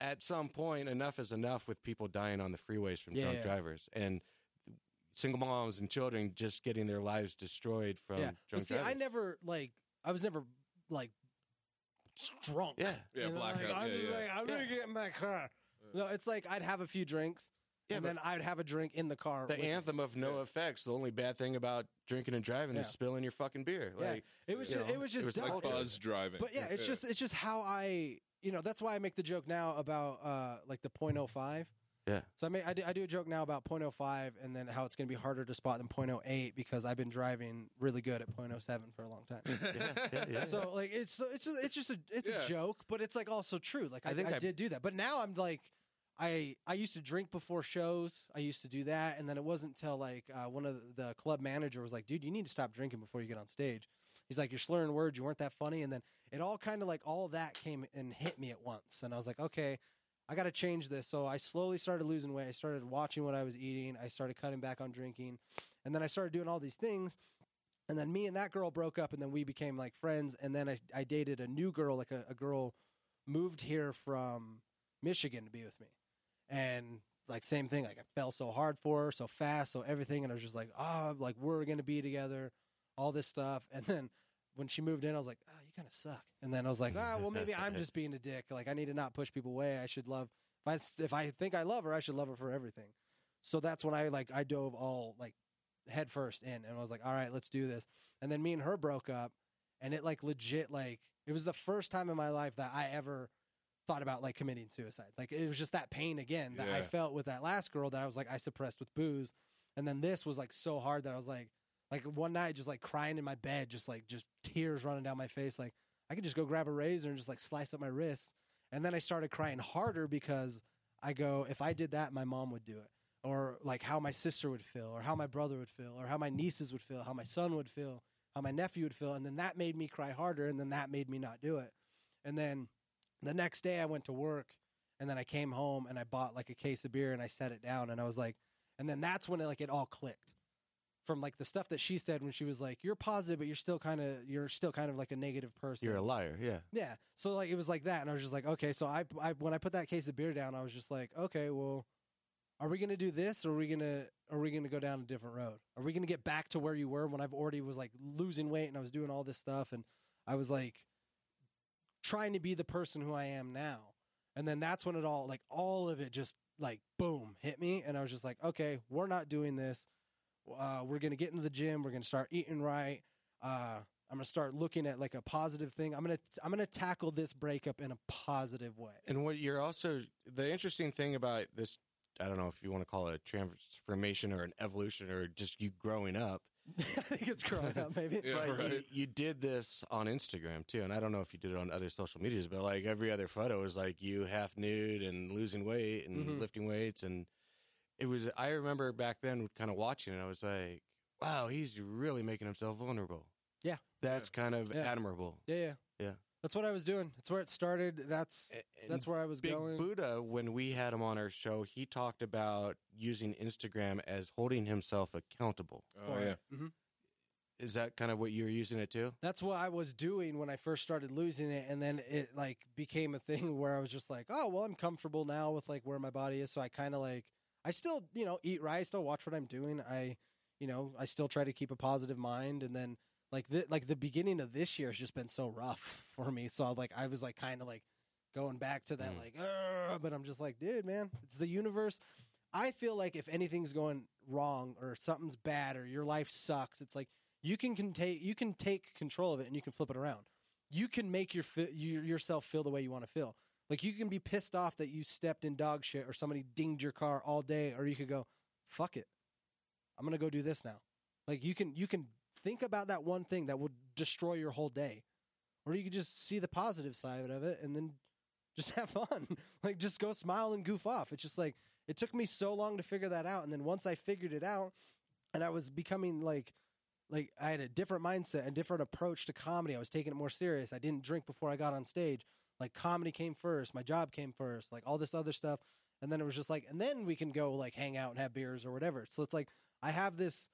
at some point, enough is enough with people dying on the freeways from Yeah, drunk yeah. drivers and single moms and children just getting their lives destroyed from yeah. drunk But see, drivers. I never like I was never like drunk. Yeah. Yeah, You know, blackout. Like, I'm yeah, just yeah. like I'm gonna get in my car. No, it's like I'd have a few drinks Yeah, and then I'd have a drink in the car. the with them. anthem of no effects. The only bad thing about drinking and driving Yeah. is spilling your fucking beer. Yeah. Like It was just, know, it was just it was dumb. like buzz driving. But yeah, it's just it's just how I you know that's why I make the joke now about uh like the .05. Yeah. So I make I do, I do a joke now about .05 and then how it's going to be harder to spot than .08 because I've been driving really good at .07 for a long time. yeah, yeah, yeah. So like it's it's just, it's just a it's Yeah. a joke, but it's like also true. Like I, I think I I- did do that, but now I'm like I I used to drink before shows. I used to do that, and then it wasn't until like uh, one of the, club manager was like, "Dude, you need to stop drinking before you get on stage." He's like, "You're slurring words. You weren't that funny." And then it all kind of like all that came and hit me at once, and I was like, "Okay." I got to change this. So I slowly started losing weight. I started watching what I was eating. I started cutting back on drinking. And then I started doing all these things. And then me and that girl broke up, and then we became like friends. And then I, I dated a new girl, like a, a girl moved here from Michigan to be with me. And like, same thing. Like, I fell so hard for her, so fast, so everything. And I was just like, oh, like, we're going to be together, all this stuff. And then when she moved in, I was like, oh, you kind of suck. And then I was like, ah, well, maybe I'm just being a dick. Like, I need to not push people away. I should love, if I, if I think I love her, I should love her for everything. So that's when I like, I dove all like head first in and I was like, all right, let's do this. And then me and her broke up and it like legit, like, it was the first time in my life that I ever thought about like committing suicide. Like, it was just that pain again that I felt with that last girl that I was like, I suppressed with booze. And then this was like so hard that I was like, like one night just like crying in my bed, just like just tears running down my face. Like I could just go grab a razor and just like slice up my wrists. And then I started crying harder because I go, if I did that, my mom would do it. Or like how my sister would feel, or how my brother would feel, or how my nieces would feel, how my son would feel, how my nephew would feel. And then that made me cry harder. And then that made me not do it. And then the next day I went to work and then I came home and I bought like a case of beer and I set it down and I was like, and then that's when it like it all clicked from like the stuff that she said when she was like, you're positive, but you're still kind of, you're still kind of like a negative person. You're a liar. Yeah. Yeah. So like it was like that, and I was just like, okay. So I, I when I put that case of beer down, I was just like, okay, well, are we gonna do this, or are we gonna, are we gonna go down a different road? Are we gonna get back to where you were when I've already was like losing weight and I was doing all this stuff, and I was like trying to be the person who I am now, and then that's when it all like all of it just like boom hit me, and I was just like, okay, we're not doing this. Uh, we're gonna get into the gym. We're gonna start eating right. Uh, I'm gonna start looking at like a positive thing. I'm gonna I'm gonna tackle this breakup in a positive way. And what you're also the interesting thing about this, I don't know if you want to call it a transformation or an evolution or just you growing up. I think it's growing up, maybe. Yeah, but you, right. you did this on Instagram too, and I don't know if you did it on other social medias, but like every other photo is like you half nude and losing weight and Mhm. lifting weights, and it was. I remember back then, kind of watching and I was like, "Wow, he's really making himself vulnerable." Yeah. that's kind of Yeah. admirable. Yeah, yeah, Yeah. That's what I was doing. That's where it started. That's And that's where I was Big going. Buddha, when we had him on our show, he talked about using Instagram as holding himself accountable. Oh yeah. hmm Is that kind of what you're using it to? That's what I was doing when I first started losing it, and then it like became a thing where I was just like, oh well, I'm comfortable now with like where my body is, so I kind of like I still you know eat right, I still watch what I'm doing. I you know I still try to keep a positive mind, and then like the like the beginning of this year has just been so rough for me. So like I was like kind of like going back to that Mm. like, but I'm just like, dude, man, it's the universe. I feel like if anything's going wrong or something's bad or your life sucks, it's like you can, can take you can take control of it and you can flip it around. You can make your fi- you, yourself feel the way you want to feel. Like you can be pissed off that you stepped in dog shit or somebody dinged your car all day, or you could go, "Fuck it, I'm gonna go do this now." Like you can you can think about that one thing that would destroy your whole day, or you could just see the positive side of it and then just have fun. like just go smile and goof off. It's just like it took me so long to figure that out, and then once I figured it out, and I was becoming like like I had a different mindset, and different approach to comedy. I was taking it more serious. I didn't drink before I got on stage. Like comedy came first, my job came first, like all this other stuff. And then it was just like, and then we can go like hang out and have beers or whatever. So it's like I have this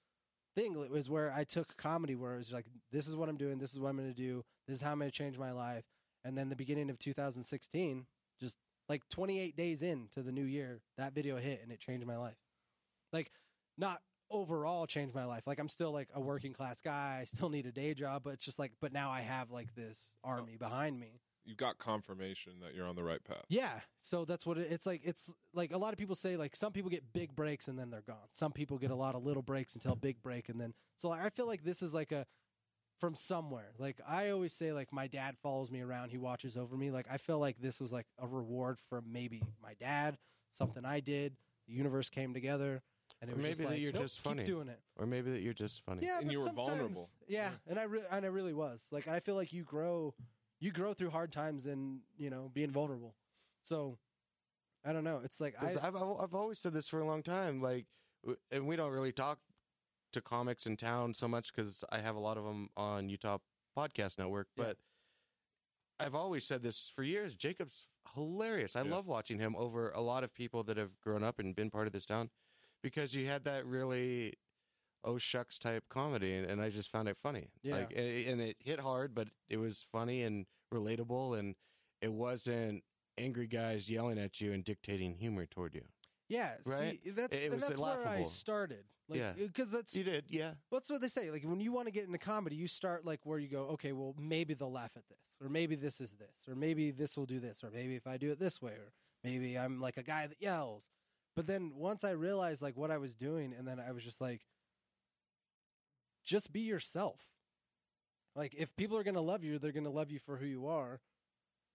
thing. It was where I took comedy, where it was like, this is what I'm doing, this is what I'm going to do, this is how I'm going to change my life. And then the beginning of 2016, just like 28 days into the new year, that video hit and it changed my life. Like, not overall changed my life. Like, I'm still like a working class guy. I still need a day job, but it's just like, but now I have like this army oh. behind me. You got confirmation that you're on the right path. Yeah, so that's what it, it's like. It's like a lot of people say like some people get big breaks and then they're gone. Some people get a lot of little breaks until big break and then so like, I feel like this is like a from somewhere. Like I always say like my dad follows me around, he watches over me. Like I feel like this was like a reward from maybe my dad, something I did, the universe came together and it Or was maybe just that like, you're "Nope, just keep funny." doing it. Or maybe that you're just funny. Yeah, And you were vulnerable. Yeah, Yeah. and I re- and I really was like, I feel like you grow, you grow through hard times and you know being vulnerable. So I don't know. It's like I've, I've I've always said this for a long time. Like, and we don't really talk to comics in town so much because I have a lot of them on Utah Podcast Network. Yeah. But I've always said this for years. Jacob's hilarious. I Yeah. love watching him over a lot of people that have grown up and been part of this town because you had that really oh shucks type comedy, and, and I just found it funny. Yeah. Like, and, and it hit hard, but it was funny and relatable, and it wasn't angry guys yelling at you and dictating humor toward you. yeah. Right? See, that's It and was that's where I started. Like, Yeah. because that's You did, yeah. that's what they say. Like when you want to get into comedy, you start like where you go. Okay, well maybe they'll laugh at this, or maybe this is this, or maybe this will do this, or maybe if I do it this way, or maybe I'm like a guy that yells. But then once I realized like what I was doing, and then I was just like, just be yourself. Like if people are gonna love you, they're gonna love you for who you are.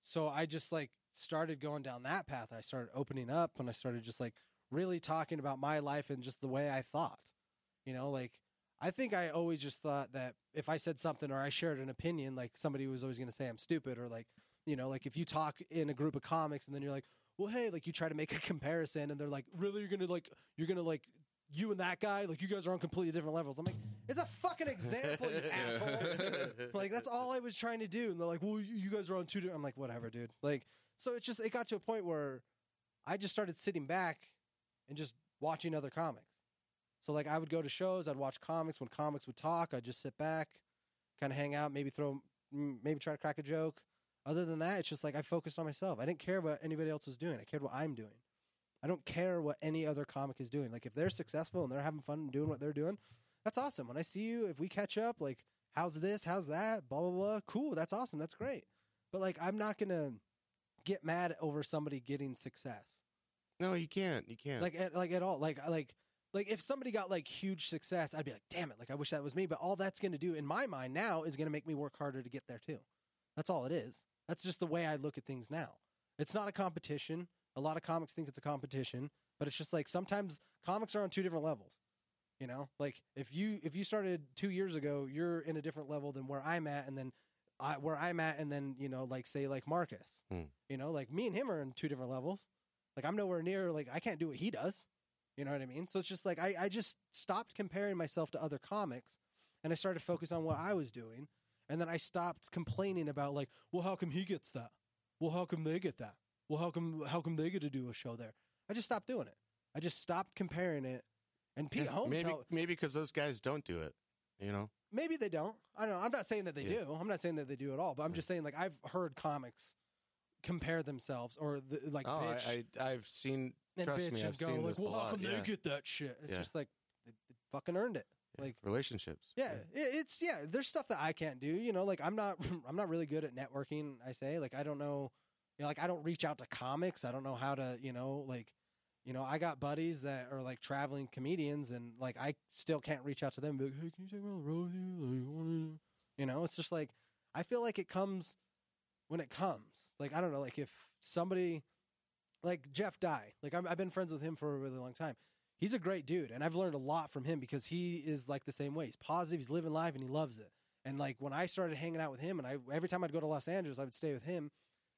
So I just like started going down that path. I started opening up, and I started just like really talking about my life and just the way I thought. You know, like I think I always just thought that if I said something or I shared an opinion, like somebody was always going to say I'm stupid or like, you know, like if you talk in a group of comics and then you're like, well, hey, like you try to make a comparison and they're like, really, you're going to like, you're going to like, you and that guy, like you guys are on completely different levels. I'm like, it's a fucking example, you asshole. like that's all I was trying to do. And they're like, well, you you guys are on two different. I'm like, whatever, dude. Like, so it's just, it got to a point where I just started sitting back and just watching other comics. So like I would go to shows, I'd watch comics. When comics would talk, I'd just sit back, kind of hang out, maybe throw, maybe try to crack a joke. Other than that, it's just like I focused on myself. I didn't care what anybody else was doing. I cared what I'm doing. I don't care what any other comic is doing. Like if they're successful and they're having fun doing what they're doing, that's awesome. When I see you, if we catch up, like how's this, how's that, blah blah blah, cool, that's awesome, that's great. But like I'm not gonna get mad over somebody getting success No, you can't. You can't. like at, like at all like like like if somebody got like huge success i'd be like damn it like i wish that was me but all that's going to do in my mind now is going to make me work harder to get there too that's all it is that's just the way i look at things now it's not a competition a lot of comics think it's a competition but it's just like sometimes comics are on two different levels you know like if you if you started two years ago you're in a different level than where i'm at and then I, where i'm at and then you know like say like marcus Hmm. you know like me and him are in two different levels like I'm nowhere near like I can't do what he does. You know what I mean? So it's just like I, I just stopped comparing myself to other comics and I started to focus on what I was doing. And then I stopped complaining about like, well, how come he gets that? Well, how come they get that? Well, how come how come they get to do a show there? I just stopped doing it. I just stopped comparing it. And Pete Yeah, Holmes, maybe how- maybe because those guys don't do it. You know, maybe they don't. I don't know. I'm not saying that they Yeah. do. I'm not saying that they do at all. But I'm just saying like I've heard comics compare themselves or the, like oh, bitch I, I I've seen. and Trust bitch me, and I've go seen like, well, how come yeah. they get that shit? It's Yeah. just like they, they fucking earned it. Like, relationships. yeah, it, it's yeah. There's stuff that I can't do. You know, like I'm not I'm not really good at networking. I say like I don't know, you know, like I don't reach out to comics. I don't know how to you know like. You know, I got buddies that are like traveling comedians, and like I still can't reach out to them. Like, hey, can you take me on the road you? Like, you know, it's just like I feel like it comes when it comes. Like I don't know, like if somebody like Jeff Dye, like I'm, I've been friends with him for a really long time. He's a great dude, and I've learned a lot from him because he is like the same way. He's positive, he's living life, and he loves it. And like when I started hanging out with him, and I every time I'd go to Los Angeles, I would stay with him,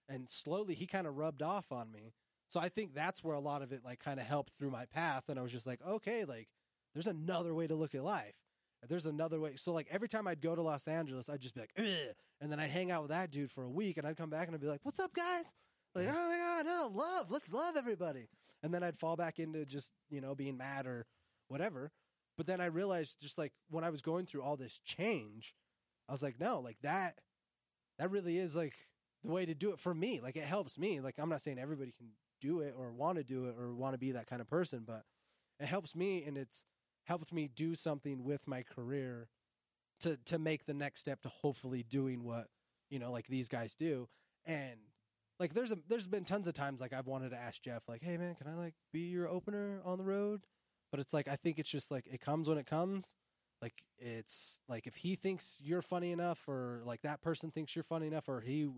and slowly he kind of rubbed off on me. So I think that's where a lot of it like kind of helped through my path, and I was just like, okay, like there's another way to look at life. There's another way. So like every time I'd go to Los Angeles, I'd just be like, Ugh. and then I'd hang out with that dude for a week, and I'd come back and I'd be like, "What's up, guys?" Like, oh my god, no love. Let's love everybody. And then I'd fall back into just you know being mad or whatever. But then I realized, just like when I was going through all this change, I was like, no, like that, that really is like the way to do it for me. Like it helps me. Like I'm not saying everybody can do it or want to do it or want to be that kind of person, but it helps me and it's helped me do something with my career to to make the next step to hopefully doing what you know like these guys do and like there's a there's been tons of times like I've wanted to ask Jeff like, hey man, can I like be your opener on the road? But it's like I think it's just like it comes when it comes. Like it's like if he thinks you're funny enough, or like that person thinks you're funny enough, or he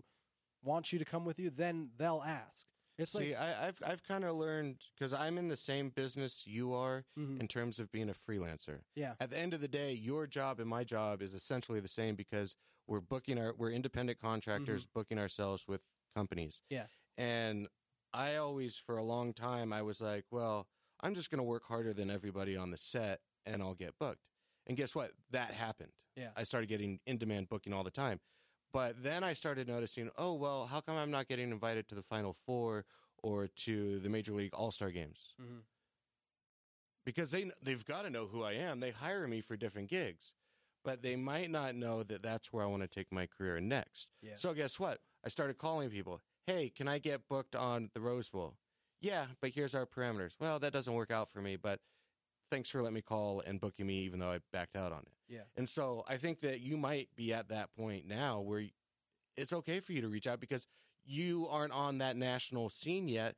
wants you to come with you, then they'll ask. It's See, like I, I've I've kind of learned because I'm in the same business you are Mhm. in terms of being a freelancer. yeah, At the end of the day, your job and my job is essentially the same because we're booking our we're independent contractors booking ourselves with companies. Mm-hmm. Yeah. And I always for a long time I was like, well, I'm just going to work harder than everybody on the set and I'll get booked. And guess what? That happened. Yeah. I started getting in demand booking all the time. But then I started noticing, oh, well, how come I'm not getting invited to the final 4 or to the Major League All-Star games? Mhm. because they they've got to know who I am. They hire me for different gigs, but they might not know that that's where I want to take my career next. Yeah. So guess what? I started calling people. Hey, can I get booked on the Rose Bowl? Yeah, but here's our parameters. Well, that doesn't work out for me, but thanks for letting me call and booking me, even though I backed out on it. Yeah, And so I think that you might be at that point now where it's okay for you to reach out because you aren't on that national scene yet,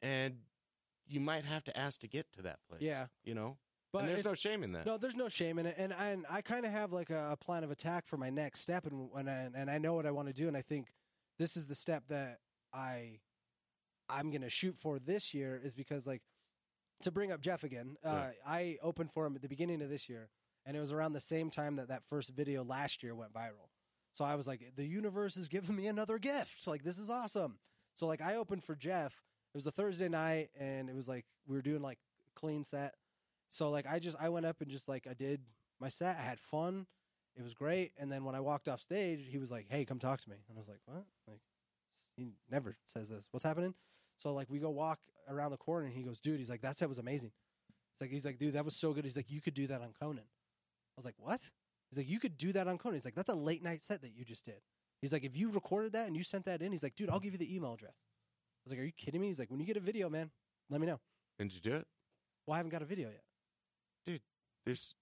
and you might have to ask to get to that place. Yeah. you know. but and there's no shame in that. No, there's no shame in it, and I, and I kind of have like a, a plan of attack for my next step, and and I, and I know what I want to do, and I think this is the step that I I'm gonna shoot for this year is because like to bring up Jeff again, uh. I opened for him at the beginning of this year, and it was around the same time that that first video last year went viral. So I was like, the universe is giving me another gift. Like this is awesome. So like I opened for Jeff. It was a Thursday night, and it was like we were doing like clean set. So like I just I went up and just like I did my set. I had fun. It was great. And then when I walked off stage, he was like, "Hey, come talk to me." And I was like, "What?" Like he never says this. What's happening? So like we go walk around the corner, and he goes, "Dude," he's like, "That set was amazing." It's like he's like, "Dude, that was so good." He's like, "You could do that on Conan." I was like, "What?" He's like, "You could do that on Conan." He's like, "That's a late night set that you just did." He's like, "If you recorded that and you sent that in," he's like, "Dude, I'll give you the email address." I was like, "Are you kidding me?" He's like, "When you get a video, man, let me know." And Did you do it? Well, I haven't got a video yet. Dude, there's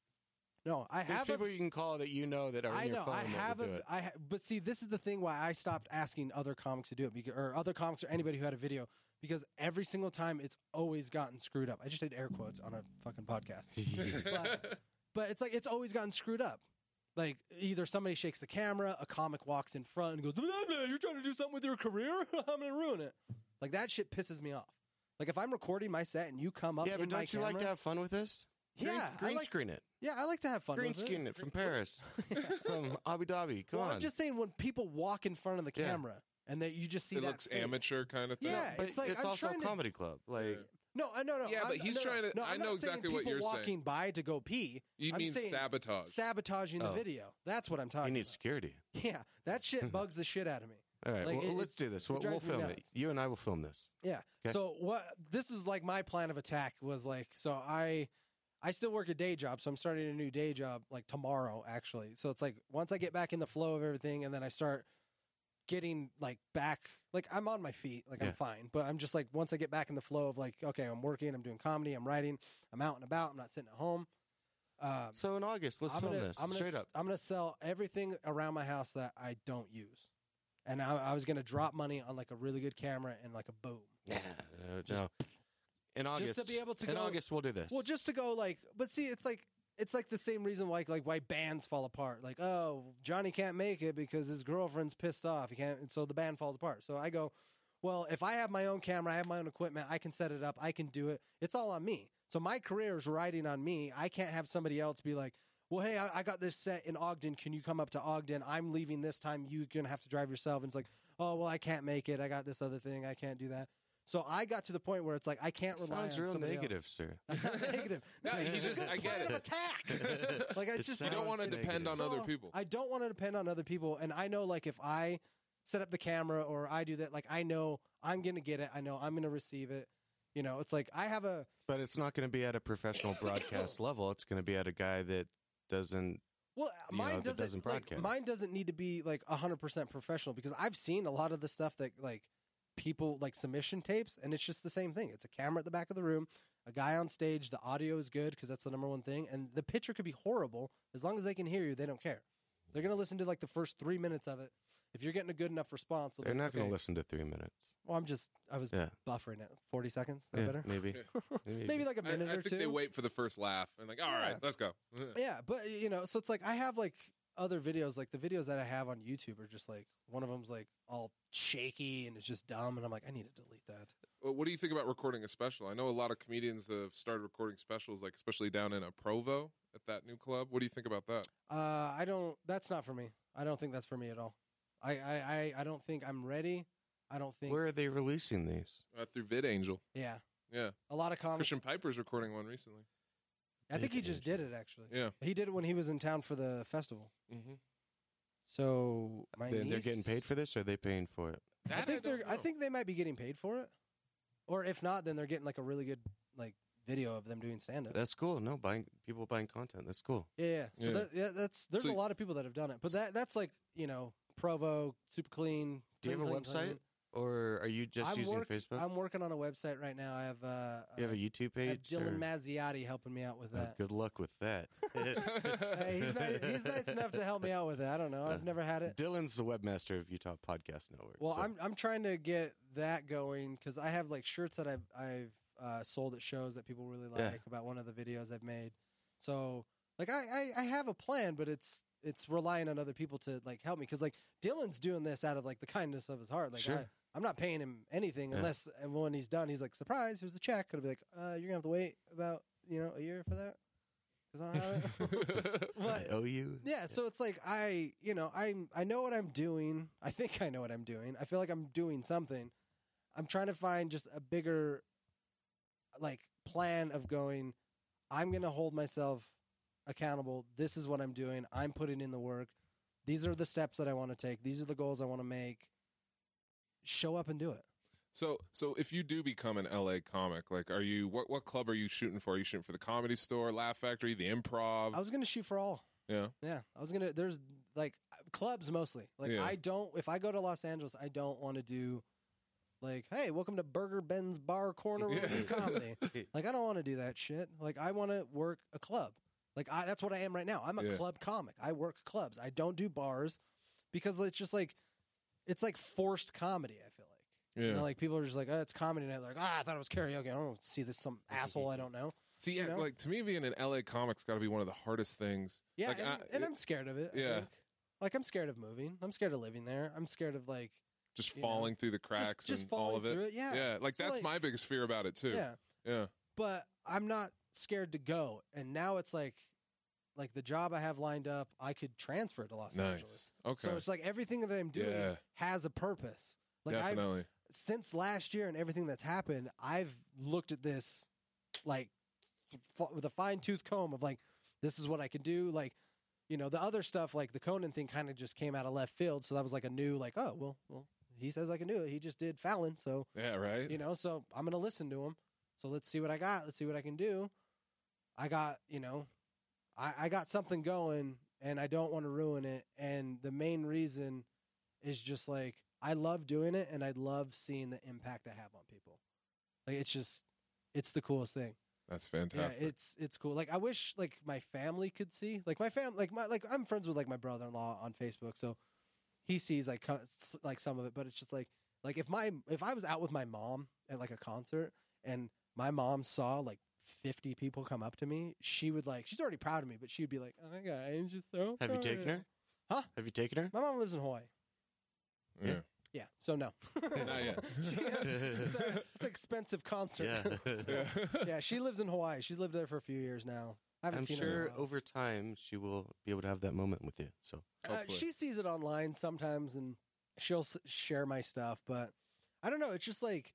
No, I there's have. a- people you can call that you know that are in I your know. phone I have it. I ha- but see, this is the thing why I stopped asking other comics to do it, because, or other comics or anybody who had a video, because every single time it's always gotten screwed up. I just did air quotes on a fucking podcast, but, but it's like it's always gotten screwed up. Like either somebody shakes the camera, a comic walks in front and goes, blah, blah, "You're trying to do something with your career? I'm gonna ruin it." Like that shit pisses me off. Like if I'm recording my set and you come up, yeah, but my don't you like to have fun with this? Green, Yeah, green like- screen it. Yeah, I like to have fun. Green with it. screen it from Paris, from Abu Dhabi. Come well, on. I'm just saying when people walk in front of the Yeah. camera and that you just see it that looks face. amateur kind of thing. Yeah, but it's like, I'm also a trying to- comedy club. Like No, I no no. Yeah, I'm- but he's no, no, trying to- No, I I'm know not saying exactly what people you're saying. walking by to go pee. You I'm mean saying sabotage? sabotaging the Oh. video. That's what I'm talking. you talking need about. security. Yeah, that shit bugs the shit out of me. All right, Like, well, it- let's do this. We'll, we'll drives me film it. You and I will film this. Yeah. Okay. So what? This is like my plan of attack was like. So I, I still work a day job, so I'm starting a new day job like tomorrow actually. So it's like once I get back in the flow of everything, and then I start getting like back, like I'm on my feet, like Yeah. I'm fine. But I'm just like once I get back in the flow of like, okay, I'm working, I'm doing comedy, I'm writing, I'm out and about, I'm not sitting at home. Um, So in August, let's I'm film gonna, this I'm gonna, straight up. I'm gonna sell everything around my house that I don't use, and I, I was gonna drop money on like a really good camera and like a boom. Yeah, Just- no. In just to be able to in go- August we'll do this. Well, just to go like, but see, it's like it's like the same reason why like why bands fall apart. Like, oh, Johnny can't make it because his girlfriend's pissed off. He can't, so the band falls apart. So I go, well, if I have my own camera, I have my own equipment, I can set it up, I can do it. It's all on me. So my career is riding on me. I can't have somebody else be like, well, hey, I, I got this set in Ogden. Can you come up to Ogden? I'm leaving this time. You're gonna have to drive yourself. And it's like, oh, well, I can't make it. I got this other thing. I can't do that. So I got to the point where it's like I can't rely sounds on real somebody else. negative, sir. That's not negative. No, It's he just a just- good I get plan it. of attack. like I It just You don't want to depend on So, other people. I don't want to depend on other people, and I know like if I set up the camera or I do that, like I know I'm gonna get it. I know I'm gonna receive it. You know, it's like I have a But it's not going to be at a professional broadcast level. It's going to be at a guy that doesn't. well, mine know, doesn't, doesn't like, broadcast. mine doesn't need to be like hundred percent professional because I've seen a lot of the stuff that like people like submission tapes, and it's just the same thing. It's a camera at the back of the room, a guy on stage. The audio is good because that's the number one thing, and the picture could be horrible as long as they can hear you. They don't care. They're gonna listen to like the first three minutes of it. If you're getting a good enough response, they'll They're not like, going to listen to three minutes. Well, I'm just I was Yeah. buffering it. Forty seconds. Yeah, better? maybe. Maybe like a minute I or think two. they wait for the first laugh and like, all right, Yeah. let's go. Yeah, but you know, so it's like I have like other videos, like the videos that I have on YouTube are just like one of them's like all shaky and it's just dumb, and I'm like, I need to delete that. Well, what do you think about recording a special? I know a lot of comedians have started recording specials, like especially down in a Provo at that new club. What do you think about that? Uh, I don't. That's not for me. I don't think that's for me at all. I, I, I, I don't think I'm ready. I don't think. Where are they releasing these? Uh, through VidAngel. yeah, Yeah, a lot of comics. Christian Piper's recording one recently. I think he just Angel. did it actually. Yeah. He did it when he was in town for the festival. Mm-hmm. So my Then they're niece- getting paid for this, or are they paying for it? I think they're. I think they might be getting paid for it, or if not, then they're getting like a really good like video of them doing stand up. That's cool. No, buying people buying content. That's cool. Yeah, yeah. So Yeah. That, yeah, that's there's So- a lot of people that have done it, but that that's like you know Provo, super clean. Do you have a clean, clean, website, clean. Or are you just I'm using work- Facebook? I'm working on a website right now. I have uh, you have a YouTube I have page. Dylan or- Mazziotti helping me out with Oh, that. good luck with that. Hey, he's, nice, he's nice enough to help me out with it. I don't know. I've Uh, never had it. Dylan's the webmaster of Utah Podcast Network. Well, so- I'm I'm trying to get that going because I have like shirts that I've I've uh, sold at shows that people really like Yeah. about one of the videos I've made. So like I, I I have a plan, but it's it's relying on other people to like help me because like Dylan's doing this out of like the kindness of his heart. Like Sure. I, I'm not paying him anything Yeah. unless when he's done, he's like surprise, here's the check. And I'll be like, uh, you're gonna have to wait about you know a year for that because I don't have it. I But- owe you. yeah, so it's like I, you know, I'm I know what I'm doing. I think I know what I'm doing. I feel like I'm doing something. I'm trying to find just a bigger like plan of going I'm going to hold myself accountable. This is what I'm doing. I'm putting in the work. These are the steps that I want to take. These are the goals I want to make. Show up and do it. So, so if you do become an LA comic, like, are you what what club are you shooting for? Are you shooting for the Comedy Store, Laugh Factory, the Improv? I was going to shoot for all. yeah, Yeah, I was gonna. There's like clubs mostly. Like Yeah. I don't. If I go to Los Angeles, I don't want to do like, hey, welcome to Burger Ben's Bar Corner comedy. Like I don't want to do that shit. Like I want to work a club. Like I, that's what I am right now. I'm a Yeah. club comic. I work clubs. I don't do bars because it's just like it's like forced comedy. I feel like. yeah. You know, like people are just like, oh, it's comedy night. They're like, ah, I thought it was karaoke. I don't see this some asshole I don't know. See, yeah, you know? like to me, being an LA comic's got to be one of the hardest things. Yeah, Like, and, I, and I'm scared of it. I Yeah. think. Like I'm scared of moving. I'm scared of living there. I'm scared of like just you know, falling through the cracks just and all of it. through it, yeah. yeah. Like So, that's like- my biggest fear about it too. yeah. yeah. But I'm not scared to go. And now it's like like the job I have lined up, I could transfer it to Los Nice. Angeles. Okay. So it's like everything that I'm doing Yeah. has a purpose. Like I've Definitely. since last year and everything that's happened, I've looked at this like f- with a fine tooth comb of like, this is what I can do. Like, you know, the other stuff like the Conan thing kind of just came out of left field, so that was like a new like, oh well, well, he says I can do it. He just did Fallon, so yeah. Right. you know, so I'm gonna listen to him. So let's see what I got. Let's see what I can do. I got, you know, I, I got something going and I don't want to ruin it. And the main reason is just like I love doing it and I love seeing the impact I have on people. Like it's just it's the coolest thing. That's fantastic. Yeah, it's it's cool. Like I wish like my family could see. Like my fam like my like I'm friends with like my brother-in-law on Facebook, so he sees like like some of it, but it's just like like if my if I was out with my mom at like a concert and my mom saw like 50 people come up to me, she would like she's already proud of me, but she would be like, "Oh my god, I'm just so Have you proud taken her? Huh? Have you taken her? My mom lives in Hawaii. yeah. Yeah, so no. Not yet. She- it's, a, it's an expensive concert. Yeah. yeah. yeah, she lives in Hawaii. She's lived there for a few years now. I haven't I'm seen her. in a sure while. over time she will be able to have that moment with you. So Uh, Hopefully. she sees it online sometimes and she'll s- share my stuff, but I don't know. It's just like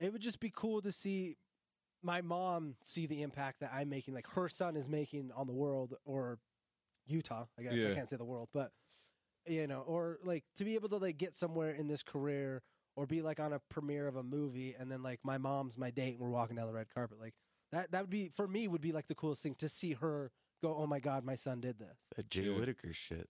it would just be cool to see my mom see the impact that I'm making, like her son is making on the world or Utah. I guess I can't say the world, but you know, or like to be able to like get somewhere in this career or be like on a premiere of a movie and then like my mom's my date and we're walking down the red carpet, like that. That would be for me would be like the coolest thing to see her go. Oh my god, my son did this. that Jay Yeah. Whitaker shit.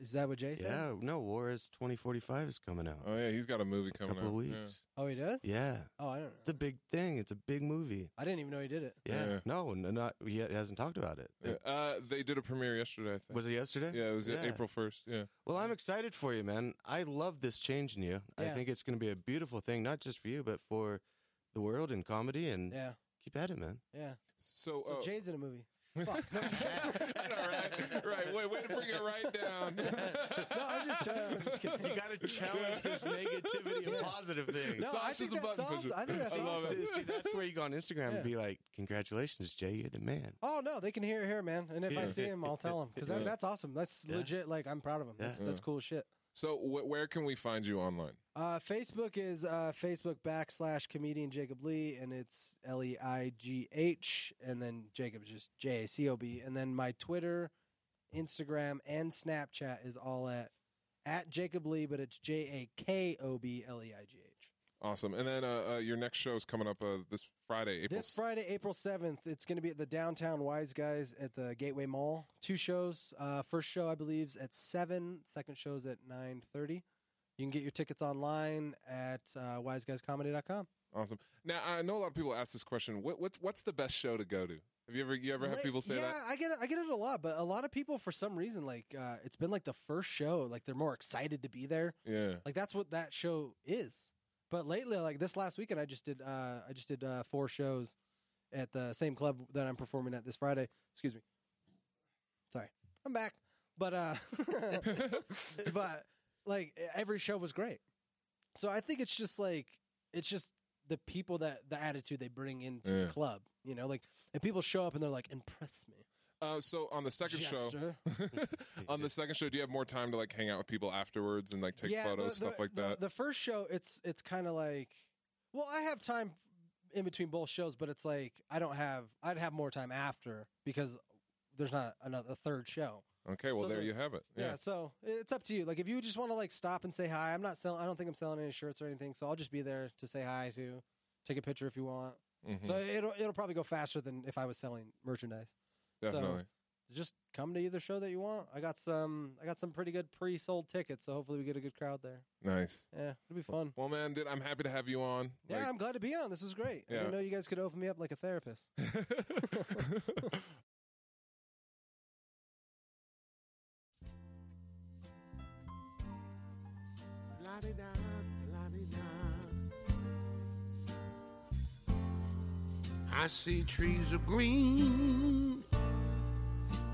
Is that what Jay said? Yeah, no, Juarez 2045 is coming out. Oh yeah, he's got a movie a coming couple out. of Yeah. weeks. Oh, he does. Yeah. Oh, I don't know. It's a big thing. It's a big movie. I didn't even know he did it. Yeah. Yeah. No, no, not he hasn't talked about it. Yeah. Uh, they did a premiere yesterday. I think. Was it yesterday? Yeah, it was Yeah. April first. Yeah. Well, I'm excited for you, man. I love this change in you. I Yeah. think it's going to be a beautiful thing, not just for you, but for the world and comedy. And Yeah, keep at it, man. yeah. So, So uh, Jay's in a movie. Fuck. No, I'm just kidding. I know, right? Right. Wait, way to bring it right down. no, I'm just, uh, I'm just kidding. You got to challenge this negativity of positive things. No, I think a that's button awesome. pusher. I think that's I love awesome. it. See, that's where you go on Instagram Yeah. and be like, "Congratulations, Jay, you're the man." Oh no, they can hear it here, man. And if I see him, I'll tell him because Yeah. that, that's awesome. That's Yeah. legit. Like I'm proud of him. That's Yeah. that's cool shit. So, wh- where can we find you online? Uh, Facebook is uh, Facebook backslash comedian Jacob Leigh, and it's L E I G H, and then Jacob's just J A C O B, and then my Twitter, Instagram, and Snapchat is all at at Jakob Leigh, but it's J A K O B L E I G H. Awesome. And then uh, uh, your next show is coming up uh, this Friday, April. This Friday, April seventh, it's going to be at the downtown Wise Guys at the Gateway Mall. Two shows. Uh, first show, I believe, is at seven. Second show is at nine thirty. You can get your tickets online at uh, wiseguyscomedy.com. Awesome. Now I know a lot of people ask this question. What, what's what's the best show to go to? Have you ever you ever had Like, people say yeah, that? I get it. I get it a lot, but a lot of people, for some reason, like uh, it's been like the first show. Like they're more excited to be there. Yeah. Like that's what that show is. But lately, like this last weekend, I just did. Uh, I just did uh, four shows at the same club that I'm performing at this Friday. Excuse me. Sorry, I'm back. But uh, but like every show was great. So I think it's just like it's just the people that the attitude they bring into Yeah. the club. You know, like if people show up and they're like, "Impress me." Uh, so on the second show, on the second show, do you have more time to like hang out with people afterwards and like take Yeah, photos, the- stuff the- like the- that? The first show, it's it's kind of like, well, I have time in between both shows, but it's like I don't have. I'd have more time after because there's not another a third show. okay, well so there the- you have it. Yeah. Yeah. so it's up to you. Like if you just want to like stop and say hi, I'm not selling. I don't think I'm selling any shirts or anything, so I'll just be there to say hi to, take a picture if you want. Mhm. So it'll it'll probably go faster than if I was selling merchandise. Definitely. Just come to either show that you want. I got some. I got some pretty good pre-sold tickets, so hopefully we get a good crowd there. nice. Yeah, it'll be fun. Well, man, dude, I'm happy to have you on. Yeah, Like- I'm glad to be on. This was great. I didn't know you guys could open me up like a therapist. la-di-da, la-di-da. I see trees of green,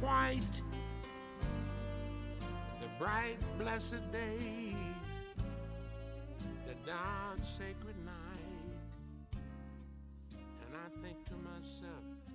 white. The bright, blessed days, the dark, sacred night. And I think to myself,